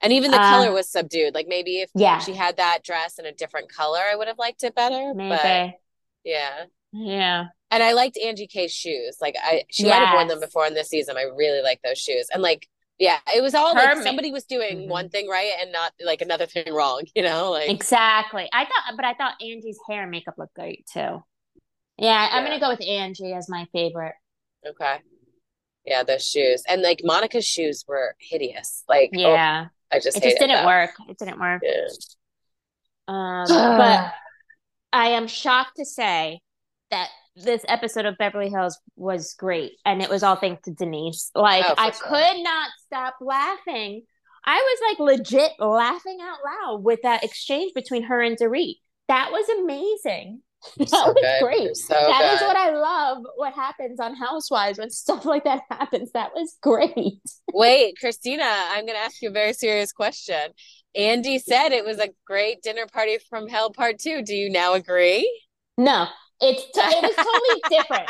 And even the uh, color was subdued. Like maybe if yeah. she had that dress in a different color, I would have liked it better. Maybe. But yeah. Yeah. And I liked Angie K's shoes. Like I she yes. might have worn them before in this season. I really like those shoes. And like yeah, it was all Her like somebody was doing mm-hmm. one thing right and not like another thing wrong, you know? Like Exactly. I thought but I thought Angie's hair and makeup looked great too. Yeah, I'm gonna go with Angie as my favorite. Okay. Yeah, those shoes. And like Monica's shoes were hideous. Like oh, Yeah. Oh, I just it just didn't them. work. It didn't work. Yeah. Um but I am shocked to say that this episode of Beverly Hills was great, and it was all thanks to Denise. Like oh, I sure. could not stop laughing. I was like legit laughing out loud with that exchange between her and Dorit. That was amazing. that so was good. great. So that good. is what I love. What happens on Housewives when stuff like that happens? That was great. Wait, Christina, I'm going to ask you a very serious question. Andy said it was a great dinner party from hell part two. Do you now agree? No, it's t- it was totally different.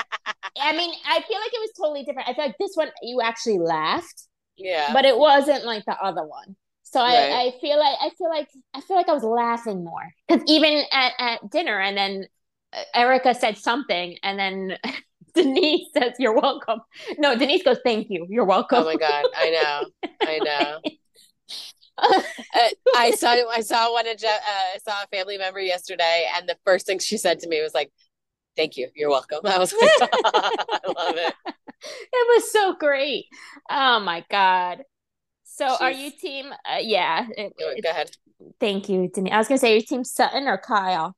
I mean, I feel like it was totally different. I feel like this one you actually laughed. Yeah. But it wasn't like the other one. So right. I, I feel like I feel like I feel like I was laughing more because even at, at dinner and then uh, Erika said something and then Denise says you're welcome. No, Denise goes thank you. You're welcome. Oh my god, I know, I know. uh, I saw I saw one of uh, I saw a family member yesterday, and the first thing she said to me was like, "Thank you, you're welcome." I was like, I love it. It was so great. Oh my god. So, She's... are you team? Uh, yeah. It, Go ahead. Thank you, Denise. I was gonna say, your team Sutton or Kyle?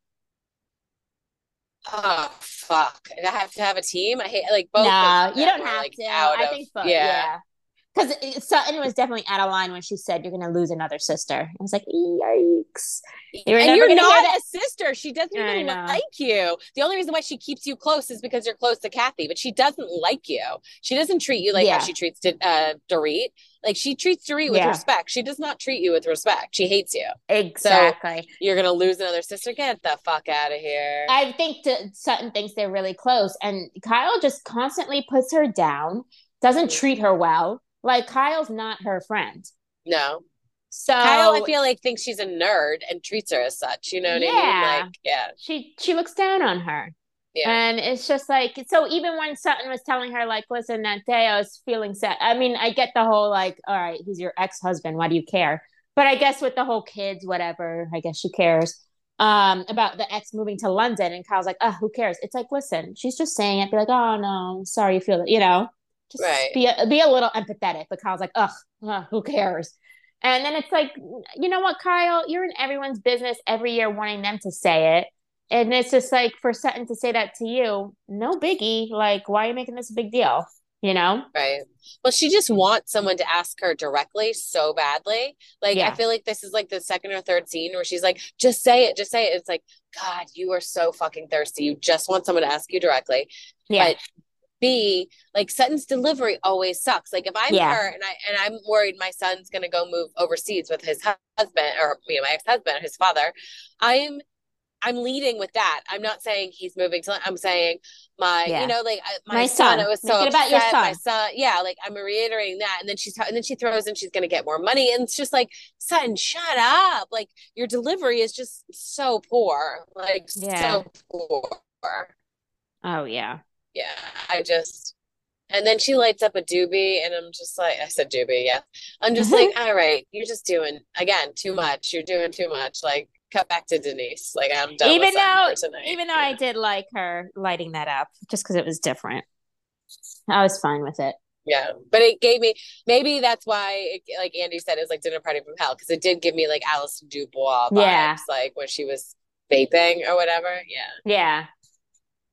Oh fuck! I have to have a team. I hate like both. No, you don't have like, to. I of, think both. Yeah. yeah because Sutton was definitely out of line when she said you're going to lose another sister. I was like, yikes! You're and you're not a sister. She doesn't even like you. The only reason why she keeps you close is because you're close to Kathy, but she doesn't like you. She doesn't treat you like yeah. how she treats uh, Dorit. Like she treats Dorit with yeah. respect. She does not treat you with respect. She hates you. Exactly. So you're gonna lose another sister. Get the fuck out of here. I think to, Sutton thinks they're really close, and Kyle just constantly puts her down. Doesn't mm. treat her well like Kyle's not her friend. No. So Kyle, I feel like thinks she's a nerd and treats her as such. You know what yeah, I mean? Like, yeah. She she looks down on her. Yeah. And it's just like so even when Sutton was telling her, like, listen, that day I was feeling sad. I mean, I get the whole like, all right, he's your ex-husband. Why do you care? But I guess with the whole kids, whatever, I guess she cares. Um, about the ex moving to London and Kyle's like, oh, who cares? It's like, listen, she's just saying it, be like, oh no, sorry you feel it, you know. Just right. be a, be a little empathetic. But Kyle's like, ugh, who cares? And then it's like, you know what, Kyle, you're in everyone's business every year wanting them to say it. And it's just like for Sutton to say that to you, no biggie. Like, why are you making this a big deal? You know? Right. Well, she just wants someone to ask her directly so badly. Like, yeah. I feel like this is like the second or third scene where she's like, just say it, just say it. It's like, God, you are so fucking thirsty. You just want someone to ask you directly. Yeah. But B, like Sutton's delivery always sucks. Like if I'm yeah. her and I and I'm worried my son's gonna go move overseas with his husband or you know, my ex-husband his father, I'm I'm leading with that. I'm not saying he's moving to. I'm saying my, yeah. you know, like my, my son, son. I was so. About your son. My son, yeah, like I'm reiterating that, and then she's and then she throws in she's going to get more money, and it's just like, son, shut up! Like your delivery is just so poor, like yeah. so poor. Oh yeah. Yeah. I just and then she lights up a doobie and I'm just like I said doobie, yeah. I'm just like, all right, you're just doing again too much. You're doing too much. Like cut back to Denise. Like I'm done. Even though even though yeah. I did like her lighting that up just because it was different. I was fine with it. Yeah, but it gave me maybe that's why, it, like Andy said, it was like dinner party from hell because it did give me like Allison DuBois vibes, yeah. like when she was vaping or whatever. Yeah, yeah.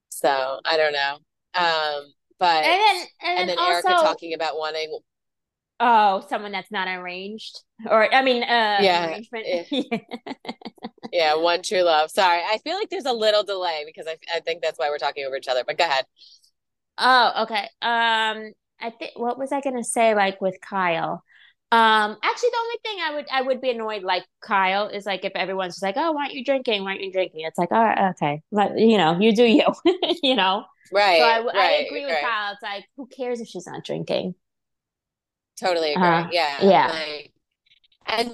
So I don't know, um, but and then and, and then, also, Erika talking about wanting. Oh, someone that's not arranged, or I mean, uh, yeah, arrangement. Yeah. yeah, one true love. Sorry, I feel like there's a little delay because I I think that's why we're talking over each other. But go ahead. Oh, okay. Um, I think what was I gonna say like with Kyle? Um, actually, the only thing I would I would be annoyed like Kyle is like if everyone's just like, oh, why aren't you drinking? Why aren't you drinking? It's like, all right, okay, but you know, you do you, you know. Right. So I, right, I agree with right. Kyle. It's like, who cares if she's not drinking? Totally agree. Uh, yeah. Yeah. Like, and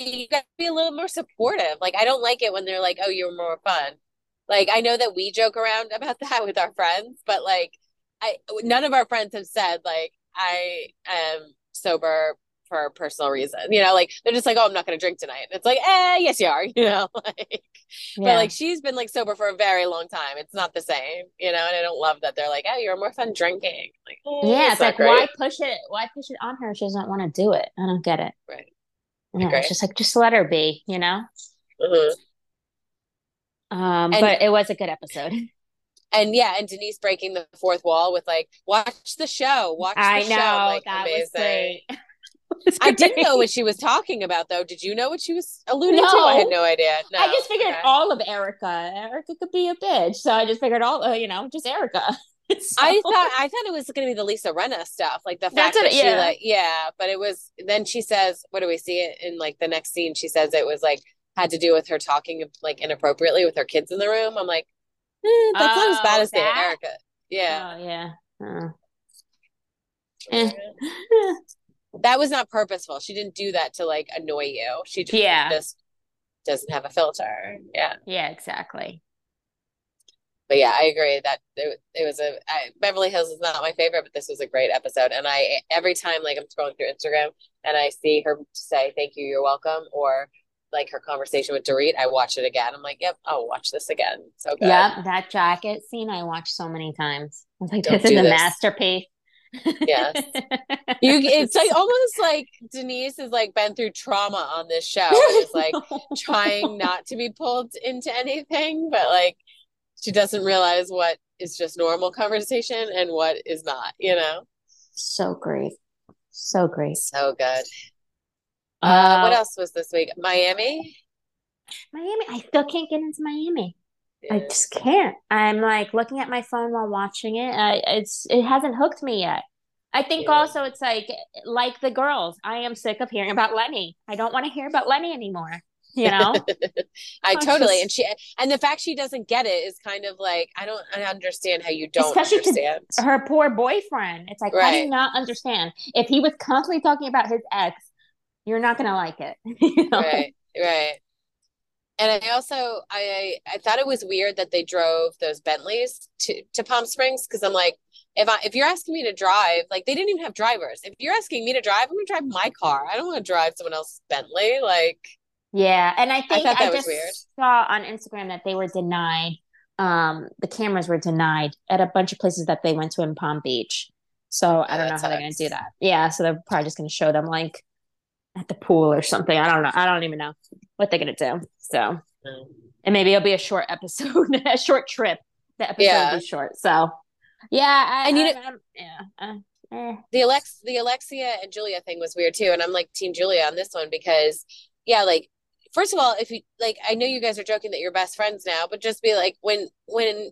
you got to be a little more supportive. Like, I don't like it when they're like, "Oh, you're more fun." Like, I know that we joke around about that with our friends, but like, I none of our friends have said like I am sober for a personal reason. You know, like they're just like, oh, I'm not going to drink tonight. It's like, eh, yes, you are. You know, like, yeah. but like she's been like sober for a very long time. It's not the same. You know, and I don't love that they're like, oh, you're more fun drinking. Like, oh, yeah, it's like great. why push it? Why push it on her? She doesn't want to do it. I don't get it. Right. Yeah, it's just like just let her be. You know. Mm-hmm. Um, and, but it was a good episode. and yeah, and Denise breaking the fourth wall with like, watch the show, watch the I know, show. Like, that amazing. was great. I didn't know what she was talking about though. Did you know what she was alluding no. to? I had no idea. No. I just figured okay. all of Erika. Erika could be a bitch, so I just figured all, uh, you know, just Erika. so. I thought I thought it was going to be the Lisa Rinna stuff, like the fact that she like yeah, but it was. Then she says, "What do we see it in like the next scene?" She says it was like had to do with her talking like inappropriately with her kids in the room. I'm like, eh, that's oh, not as bad as that? the Erika. Yeah. Oh yeah. Oh. Eh. that was not purposeful. She didn't do that to like annoy you. She just, yeah. just doesn't have a filter. Yeah. Yeah, exactly. But yeah, I agree that it, it was a I, Beverly Hills is not my favorite, but this was a great episode. And I every time like I'm scrolling through Instagram and I see her say thank you, you're welcome, or like her conversation with Dorit, I watch it again. I'm like, yep, I'll watch this again. So good. Yep, that jacket scene I watched so many times. I was like, Don't this is a this. masterpiece. Yes. You it's like almost like denise has like been through trauma on this show is like trying not to be pulled into anything but like she doesn't realize what is just normal conversation and what is not you know? So great. So great. So good. Uh, uh what else was this week? Miami? Miami. I still can't get into miami I just can't. I'm like looking at my phone while watching it. I, it's it hasn't hooked me yet. I think yeah. also it's like like the girls. I am sick of hearing about Lenny. I don't want to hear about Lenny anymore. You know, I totally just, and she and the fact she doesn't get it is kind of like I don't I understand how you don't especially understand her poor boyfriend. It's like right. I do not understand if he was constantly talking about his ex. You're not gonna like it. you know? Right, right and I also I I thought it was weird that they drove those Bentleys to to Palm Springs because I'm like if I if you're asking me to drive like they didn't even have drivers. If you're asking me to drive I'm gonna drive my car. I don't want to drive someone else's Bentley like yeah and I think I, I just weird. saw on Instagram that they were denied um the cameras were denied at a bunch of places that they went to in Palm Beach. So I don't know how sucks. they're gonna do that. Yeah so they're probably just gonna show them like at the pool or something. I don't know. I don't even know what they're gonna do so, and maybe it'll be a short episode, a short trip. The episode yeah. will be short. So, yeah, I, and you I, know, yeah. Uh, eh. The Alex, the Alexia and Julia thing was weird too, and I'm like Team Julia on this one because, yeah, like first of all, if you like, I know you guys are joking that you're best friends now, but just be like when when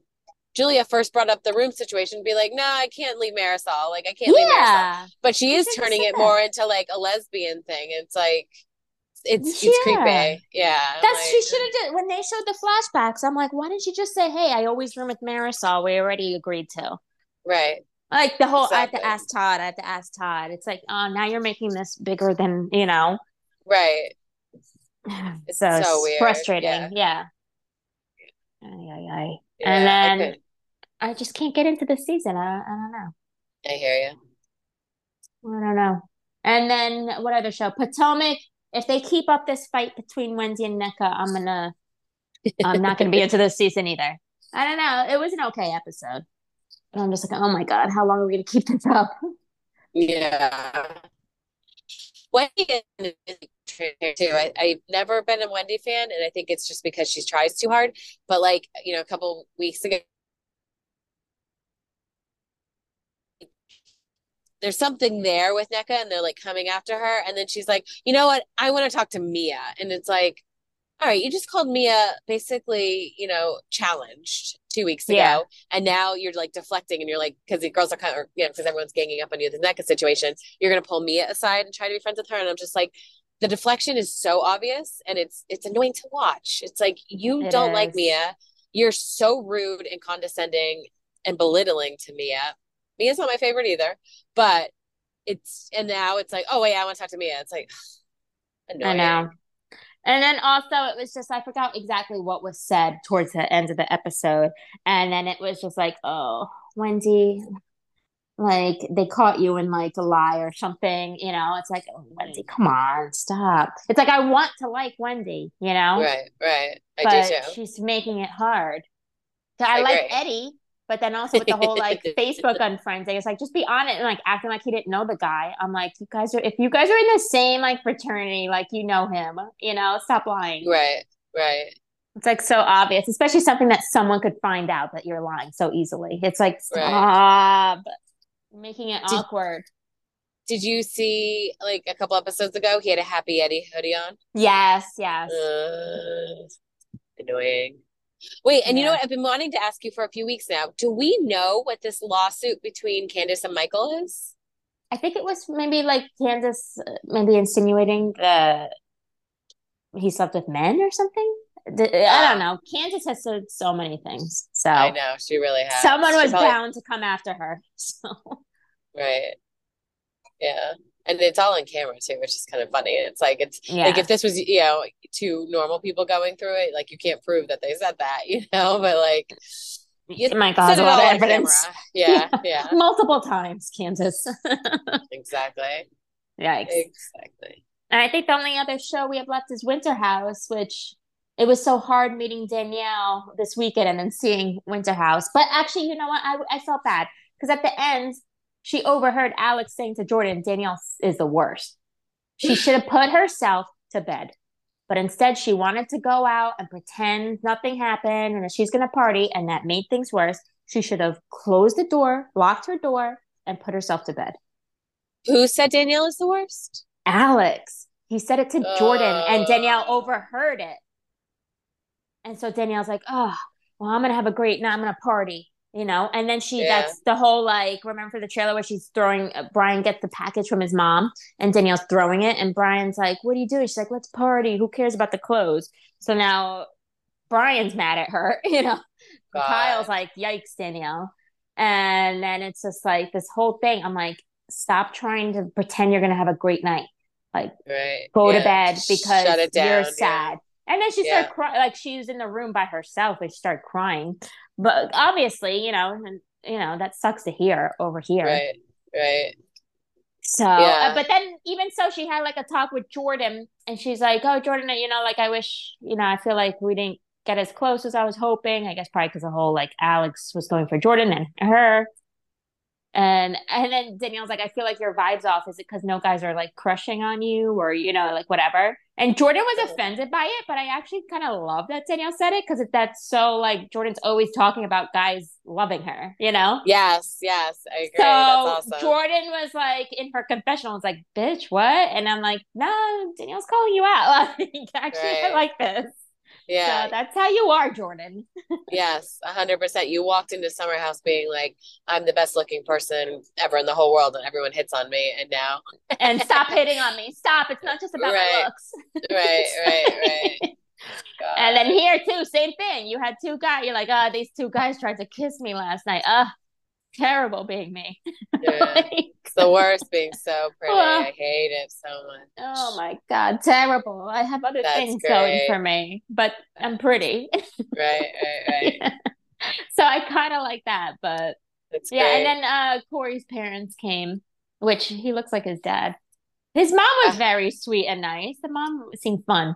Julia first brought up the room situation, be like, no, nah, I can't leave Marisol. Like, I can't yeah. leave Marisol. But she is turning it more into like a lesbian thing. It's like, it's yeah. it's creepy. Yeah. That's like, she should have did when they showed the flashbacks. I'm like, why didn't you just say, Hey, I always room with Marisol. We already agreed to. Right. Like the whole exactly. I have to ask Todd, I have to ask Todd. It's like, oh now you're making this bigger than, you know. Right. It's so, so weird. frustrating. Yeah. yeah. Ay, ay, ay. Yeah, and then I just can't get into the season. I, I don't know. I hear you. I don't know. And then what other show? Potomac. If they keep up this fight between Wendy and Nneka, I'm gonna. I'm not gonna be into this season either. I don't know. It was an okay episode. But I'm just like, oh my god, how long are we gonna keep this up? Yeah. Wendy is too. I, I've never been a Wendy fan, and I think it's just because she tries too hard. But like, you know, a couple weeks ago, there's something there with Nneka, and they're like coming after her, and then she's like, you know what? I want to talk to Mia, and it's like, all right, you just called Mia basically, you know, challenged two weeks ago, yeah. and now you're like deflecting, and you're like, because the girls are kind of, you know, because everyone's ganging up on you, the Nneka situation, you're gonna pull Mia aside and try to be friends with her, and I'm just like, the deflection is so obvious, and it's it's annoying to watch. It's like you it don't is. like Mia, you're so rude and condescending and belittling to Mia. Mia's not my favorite either, but it's and now it's like, oh wait, I want to talk to Mia. It's like annoying. I know. And then also, it was just, I forgot exactly what was said towards the end of the episode. And then it was just like, oh, Wendy, like they caught you in like a lie or something, you know? It's like, oh, Wendy, mm. come on, stop. It's like, I want to like Wendy, you know? Right, right. I but she's making it hard. So I, I like Eddie, but then also with the whole like Facebook unfriending, it's like just be on it and like acting like he didn't know the guy. I'm like, you guys are if you guys are in the same like fraternity, like you know him, you know, stop lying. Right, right. It's like so obvious, especially something that someone could find out that you're lying so easily. It's like stop right. making it did, awkward. Did you see like a couple episodes ago? He had a Happy Eddie hoodie on. Yes, yes. Uh, annoying. Wait, and yeah. you know what? I've been wanting to ask you for a few weeks now. Do we know what this lawsuit between Candiace and Michael is? I think it was maybe like Candiace uh, maybe insinuating that he slept with men or something. I don't know. Candiace has said so many things. So I know she really has. Someone was probably... bound to come after her. So right, yeah and it's all on camera too, which is kind of funny. It's like it's yeah. like if this was you know two normal people going through it, like you can't prove that they said that, you know. But like, you might cause a lot of evidence. Yeah, yeah, multiple times, Candiace. exactly. Yikes. Exactly. And I think the only other show we have left is Winter House, which it was so hard meeting Danielle this weekend and then seeing Winter House. But actually, you know what? I I felt bad because at the end she overheard Alex saying to Jordan, Danielle is the worst. She should have put herself to bed. But instead, she wanted to go out and pretend nothing happened and that she's going to party. And that made things worse. She should have closed the door, locked her door, and put herself to bed. Who said Danielle is the worst? Alex. He said it to uh... Jordan, and Danielle overheard it. And so Danielle's like, oh, well, I'm going to have a great night. I'm going to party you know and then she yeah. that's the whole like remember the trailer where she's throwing uh, brian gets the package from his mom and danielle's throwing it and brian's like what are you doing she's like let's party who cares about the clothes so now brian's mad at her you know God. kyle's like yikes danielle and then it's just like this whole thing i'm like stop trying to pretend you're gonna have a great night like right. go yeah. to bed because you're sad yeah. And then she started crying, like she was in the room by herself and she started crying. But obviously, you know, and you know that sucks to hear over here. Right, right. So, yeah. uh, but then even so, she had like a talk with Jordan, and she's like, "Oh, Jordan, you know, like I wish, you know, I feel like we didn't get as close as I was hoping. I guess probably because the whole like Alex was going for Jordan and her, and and then Danielle's like, I feel like your vibe's off. Is it because no guys are like crushing on you or you know, like whatever? And Jordan was offended by it, but I actually kind of love that Danielle said it because that's so like Jordan's always talking about guys loving her, you know? Yes, yes, I agree. So awesome. Jordan was like in her confessional, was like, "Bitch, what?" And I'm like, "No, Danielle's calling you out. Like, actually, right. I like this." Yeah. So that's how you are, Jordan. yes, 100%. You walked into Summer House being like, I'm the best looking person ever in the whole world, and everyone hits on me. And now. and stop hitting on me. Stop. It's not just about right. my looks. right, right, right. God. And then here too, same thing. You had two guys. You're like, ah, oh, these two guys tried to kiss me last night. Ah, uh, terrible being me. Yeah. like, it's the worst being so pretty. I hate it so much. Oh my god, terrible. I have other That's things great. going for me, but I'm pretty. right, right, right. so I kind of like that, but It's yeah. great. And then uh Corey's parents came, which he looks like his dad. His mom was Ah. very sweet and nice. The mom seemed fun.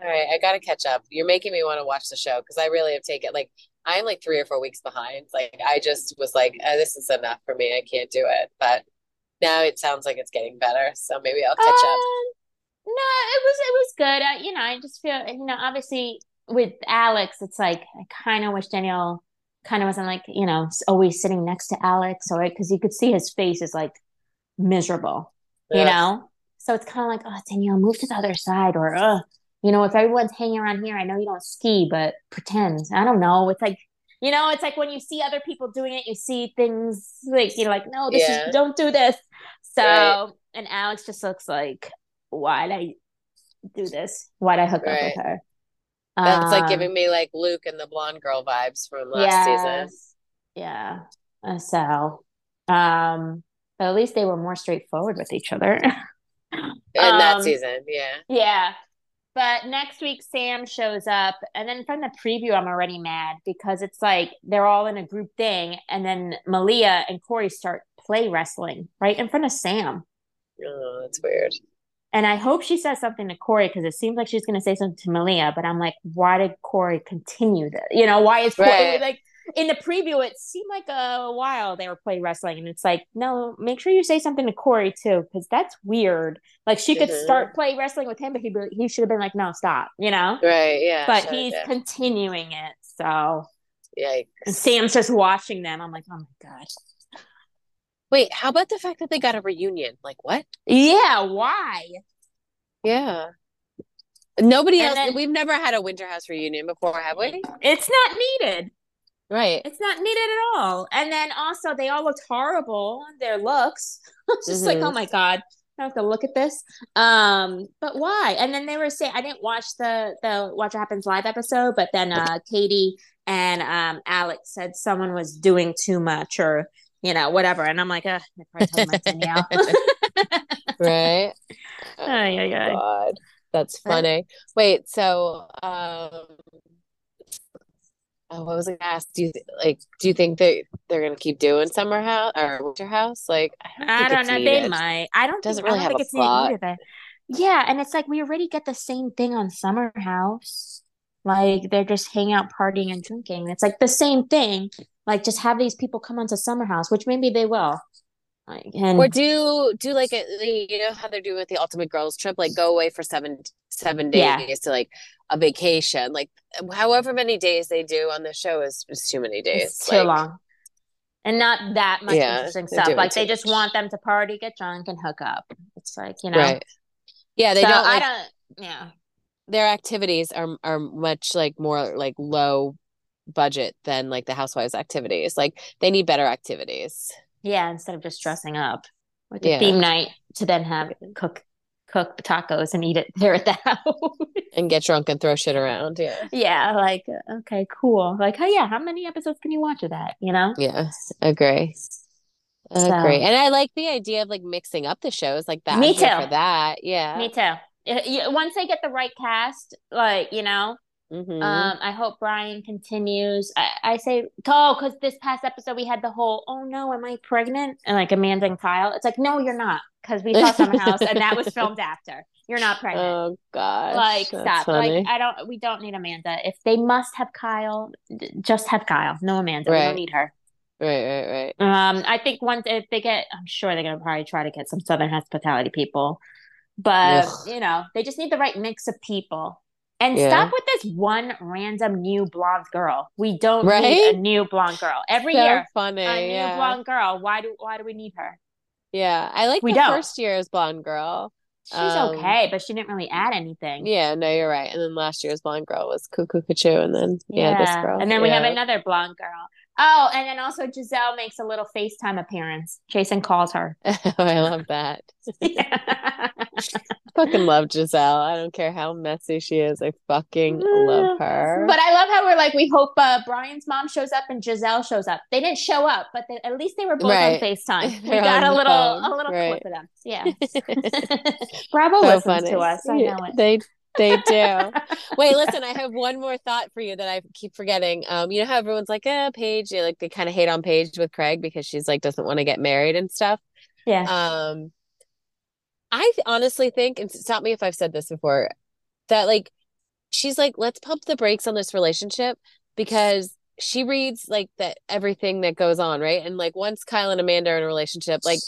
All right, I gotta catch up. You're making me want to watch the show because I really have taken like I'm like three or four weeks behind. Like I just was like, oh, this is enough for me. I can't do it. But now it sounds like it's getting better, so maybe I'll catch up. Um, no, it was it was good. I, you know, I just feel you know, obviously with Alex, it's like I kind of wish Danielle kind of wasn't like you know always sitting next to Alex, or because you could see his face is like miserable, you know. So it's kind of like, oh, Danielle, move to the other side, or uh, you know, if everyone's hanging around here, I know you don't ski, but pretend. I don't know. It's like. You know, it's like when you see other people doing it, you see things like you're like, no, this Yeah. is don't do this. So, Right. and Alex just looks like, why'd I do this? Why'd I hook up with her? That's like Um, giving me like Luke and the blonde girl vibes from last season. Yeah. Uh, so, um, but at least they were more straightforward with each other. In that Um, season, yeah. Yeah. But next week, Sam shows up. And then from the preview, I'm already mad because it's like they're all in a group thing. And then Malia and Corey start play wrestling right in front of Sam. Oh, that's weird. And I hope she says something to Corey because it seems like she's going to say something to Malia. But I'm like, why did Corey continue this? You know, why is Corey Right. like in the preview? It seemed like a while they were play wrestling, and it's like, no, make sure you say something to Corey too because that's weird. Like she could Mhm. start play wrestling with him, but he be, he should have been like, no, stop. You know. Right, yeah. But he's yeah. continuing it. So Yikes. and Sam's just watching them. I'm like, oh my god. Wait, how about the fact that they got a reunion? Like what? Yeah, why? Yeah. Nobody And else, then- we've never had a Winter House reunion before, have we? It's not needed. Right. It's not needed at all. And then also they all looked horrible, their looks. Just like, Mhm. oh my God, I have to look at this. Um, but why? And then they were saying I didn't watch the the Watch What Happens live episode, but then uh Katie and um Alex said someone was doing too much or you know, whatever. And I'm like, uh, they're probably talking about Danielle. Right. Ay, ay, ay. God, that's funny. Wait, so um oh, what was I gonna ask? Do you like do you think that they're gonna keep doing summer house or winter house? Like I don't I don't know. They might. I don't Doesn't think, really I have don't a think it's needed plot. Yeah, and it's like we already get the same thing on Summer House. Like they're just hanging out, partying, and drinking. It's like the same thing. Like just have these people come onto Summer House, which maybe they will. Like and Or do do like a you know how they're doing with the Ultimate Girls trip, like go away for seven seven days Yeah. to like a vacation. Like however many days they do on the show is, is too many days. it's too Like, long. And not that much Yeah, interesting stuff. Like they just much. want them to party, get drunk, and hook up. It's like, you know. Right. Yeah, they So don't I don't yeah. their activities are are much like more like low budget than like the housewives activities. Like they need better activities. Yeah, instead of just dressing up like Yeah. theme night to then have cook cook tacos and eat it there at the house. and get drunk and throw shit around. Yeah. yeah, like okay, cool. Like, oh yeah, how many episodes can you watch of that? You know? Yeah. Agree. So- Agree. And I like the idea of like mixing up the shows like that. Me too. For that. Yeah. Me too. Once they get the right cast, like you know, Mhm. um, I hope Brian continues. I, I say, oh, because this past episode we had the whole, oh no, am I pregnant? And like Amanda and Kyle, it's like, no, you're not, because we saw Summer House and that was filmed after. You're not pregnant. oh god, like that's stop funny. like i don't we don't need amanda if they must have kyle just have kyle no amanda we don't need her Right, right, right. um i think once if they get i'm sure they're gonna probably try to get some southern hospitality people but Ugh. you know they just need the right mix of people and Yeah. stop with this one random new blonde girl we don't Right? need a new blonde girl every So year funny. a new yeah. blonde girl why do why do we need her Yeah. I like We the don't. first year's blonde girl. she's Um, okay but she didn't really add anything Yeah, no, you're right. And then last year's blonde girl was Cuckoo Cuckoo, and then yeah, this girl. And then we have another blonde girl. Oh, and then also Giselle makes a little FaceTime appearance. Jason calls her. oh, I love that. Fucking love Giselle. I don't care how messy she is. I fucking love her. But I love how we're like, we hope uh, Brian's mom shows up and Giselle shows up. They didn't show up, but they, at least they were both Right. on FaceTime. We They're got a little phone. a little Right. clip of them. Yeah. Bravo So listens funny. to us. I know it. They they do. Wait, listen, I have one more thought for you that I keep forgetting. Um, you know how everyone's like, eh, Paige, you know, like they kind of hate on Paige with Craig because she's like doesn't want to get married and stuff. Yeah. Um, I honestly think, and stop me if I've said this before, that like she's like, let's pump the brakes on this relationship because she reads like that everything that goes on, right? And like once Kyle and Amanda are in a relationship, like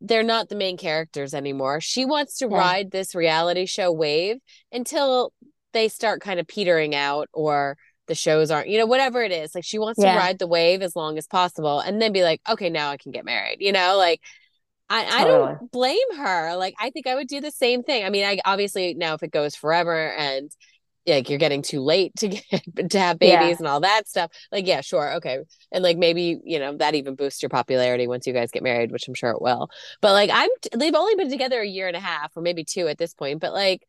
they're not the main characters anymore. She wants to yeah. ride this reality show wave until they start kind of petering out or the shows aren't, you know, whatever it is. Like she wants yeah. to ride the wave as long as possible and then be like, okay, now I can get married, you know, like I. I don't blame her. Like I think I would do the same thing. I mean, I obviously now if it goes forever and like you're getting too late to get to have babies yeah. and all that stuff like yeah sure okay and like maybe you know that even boosts your popularity once you guys get married which i'm sure it will but like i'm they've only been together a year and a half or maybe two at this point but like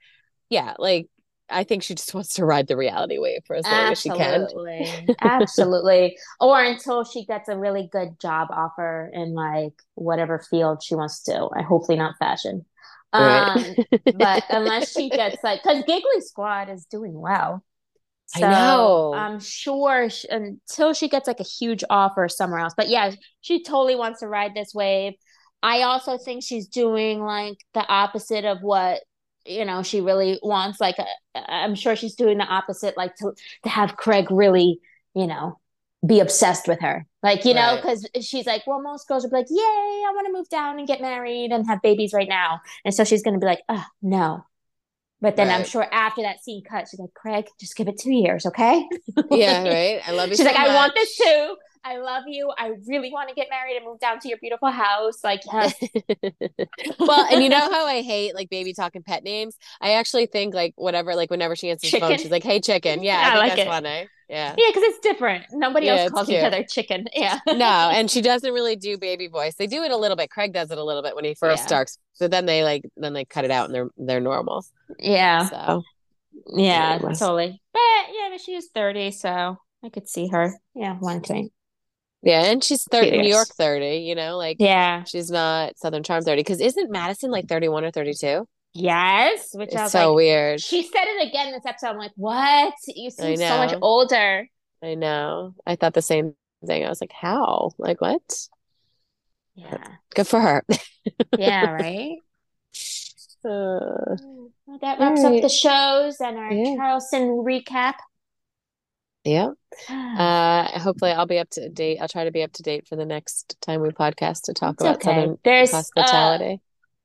yeah like I think she just wants to ride the reality wave for as long Absolutely. as she can. Absolutely. Or until she gets a really good job offer in like whatever field she wants to. I hopefully not fashion. Um, but unless she gets like, because Giggly Squad is doing well. So I know. I'm sure she, until she gets like a huge offer somewhere else. But yeah, she totally wants to ride this wave. I also think she's doing like the opposite of what you know she really wants. Like uh, I'm sure she's doing the opposite, like to to have Craig really, you know, be obsessed with her. Like, you know, because she's like, well, most girls would be like, yay, I want to move down and get married and have babies right now. And so she's going to be like, oh, no. But then right. I'm sure after that scene cut, she's like, Craig, just give it two years, okay? yeah, right. I love you. She's so like, much. I want this too. I love you. I really want to get married and move down to your beautiful house. Like, yes. well, and you know how I hate like baby talking pet names? I actually think like whatever, like whenever she answers the phone, she's like, hey, chicken. Yeah, yeah I, I like that's it. funny. Yeah. Yeah, because it's different. Nobody yeah, else calls each other chicken. Yeah. no, and she doesn't really do baby voice. They do it a little bit. Craig does it a little bit when he first yeah. starts. So then they like then they cut it out and they're they're normal. Yeah. So yeah, totally. But yeah, but she is 30, so I could see her. Yeah, one thing. Yeah, and she's 30, New York 30, you know, like yeah, she's not Southern Charm 30. Because isn't Madison like 31 or 32? Yes, which is so like, weird. She said it again this episode. I'm like, what? You seem so much older. I know. I thought the same thing. I was like, how? Like, what? Yeah. Good for her. yeah, right? Uh, well, that wraps right. up the shows and our yeah. Charleston recap. Yeah. Uh, hopefully, I'll be up to date. I'll try to be up to date for the next time we podcast to talk it's about okay. Southern There's, hospitality. Uh,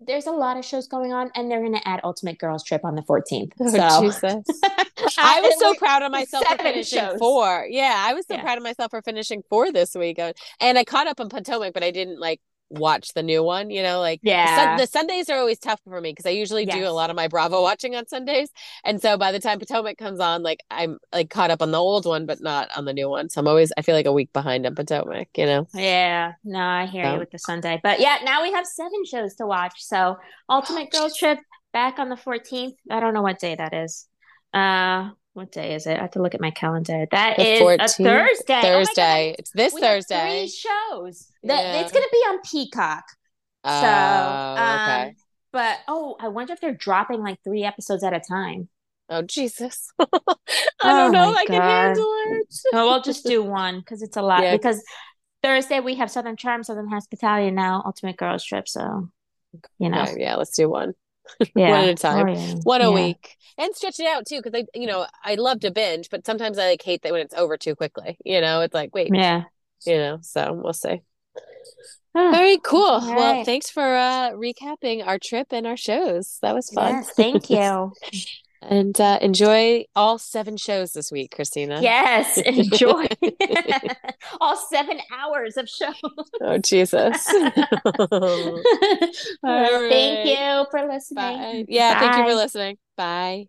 there's a lot of shows going on, and they're going to add Ultimate Girls Trip on the 14th. Oh, so. Jesus. I was so proud of myself for finishing shows. four. Yeah, I was so yeah. proud of myself for finishing four this week. And I caught up on Potomac, but I didn't like watch the new one, you know, like yeah. The, the Sundays are always tough for me because I usually yes. do a lot of my Bravo watching on Sundays. And so by the time Potomac comes on, like I'm like caught up on the old one, but not on the new one. So I'm always I feel like a week behind on Potomac, you know. Yeah. No, I hear so. you with the Sunday. But yeah, now we have seven shows to watch. So Ultimate Girls Trip back on the 14th. I don't know what day that is. Uh what day is it? I have to look at my calendar. That the is 14th? a Thursday. Oh Thursday. Oh it's this we Thursday. three shows. The, yeah. It's going to be on Peacock. Uh, so, um, okay. But oh, I wonder if they're dropping like three episodes at a time. Oh Jesus! I oh don't know. I can handle it. no, we'll just do one because it's a lot. Yeah. Because Thursday we have Southern Charm, Southern Hospitality, and now Ultimate Girls Trip. So, you know, yeah, let's do one. Yeah. one at a time, oh, yeah. one a yeah. week, and stretch it out too. Because I, you know, I love to binge, but sometimes I like hate that when it's over too quickly. You know, it's like wait, yeah, you know. So we'll see. Very cool. Right. Well, thanks for uh, recapping our trip and our shows. That was fun. Yes, thank you. and uh, enjoy all seven shows this week, Christina. Yes, enjoy all seven hours of shows. Oh Jesus! right. Thank you for listening. Bye. Yeah, Bye. thank you for listening. Bye.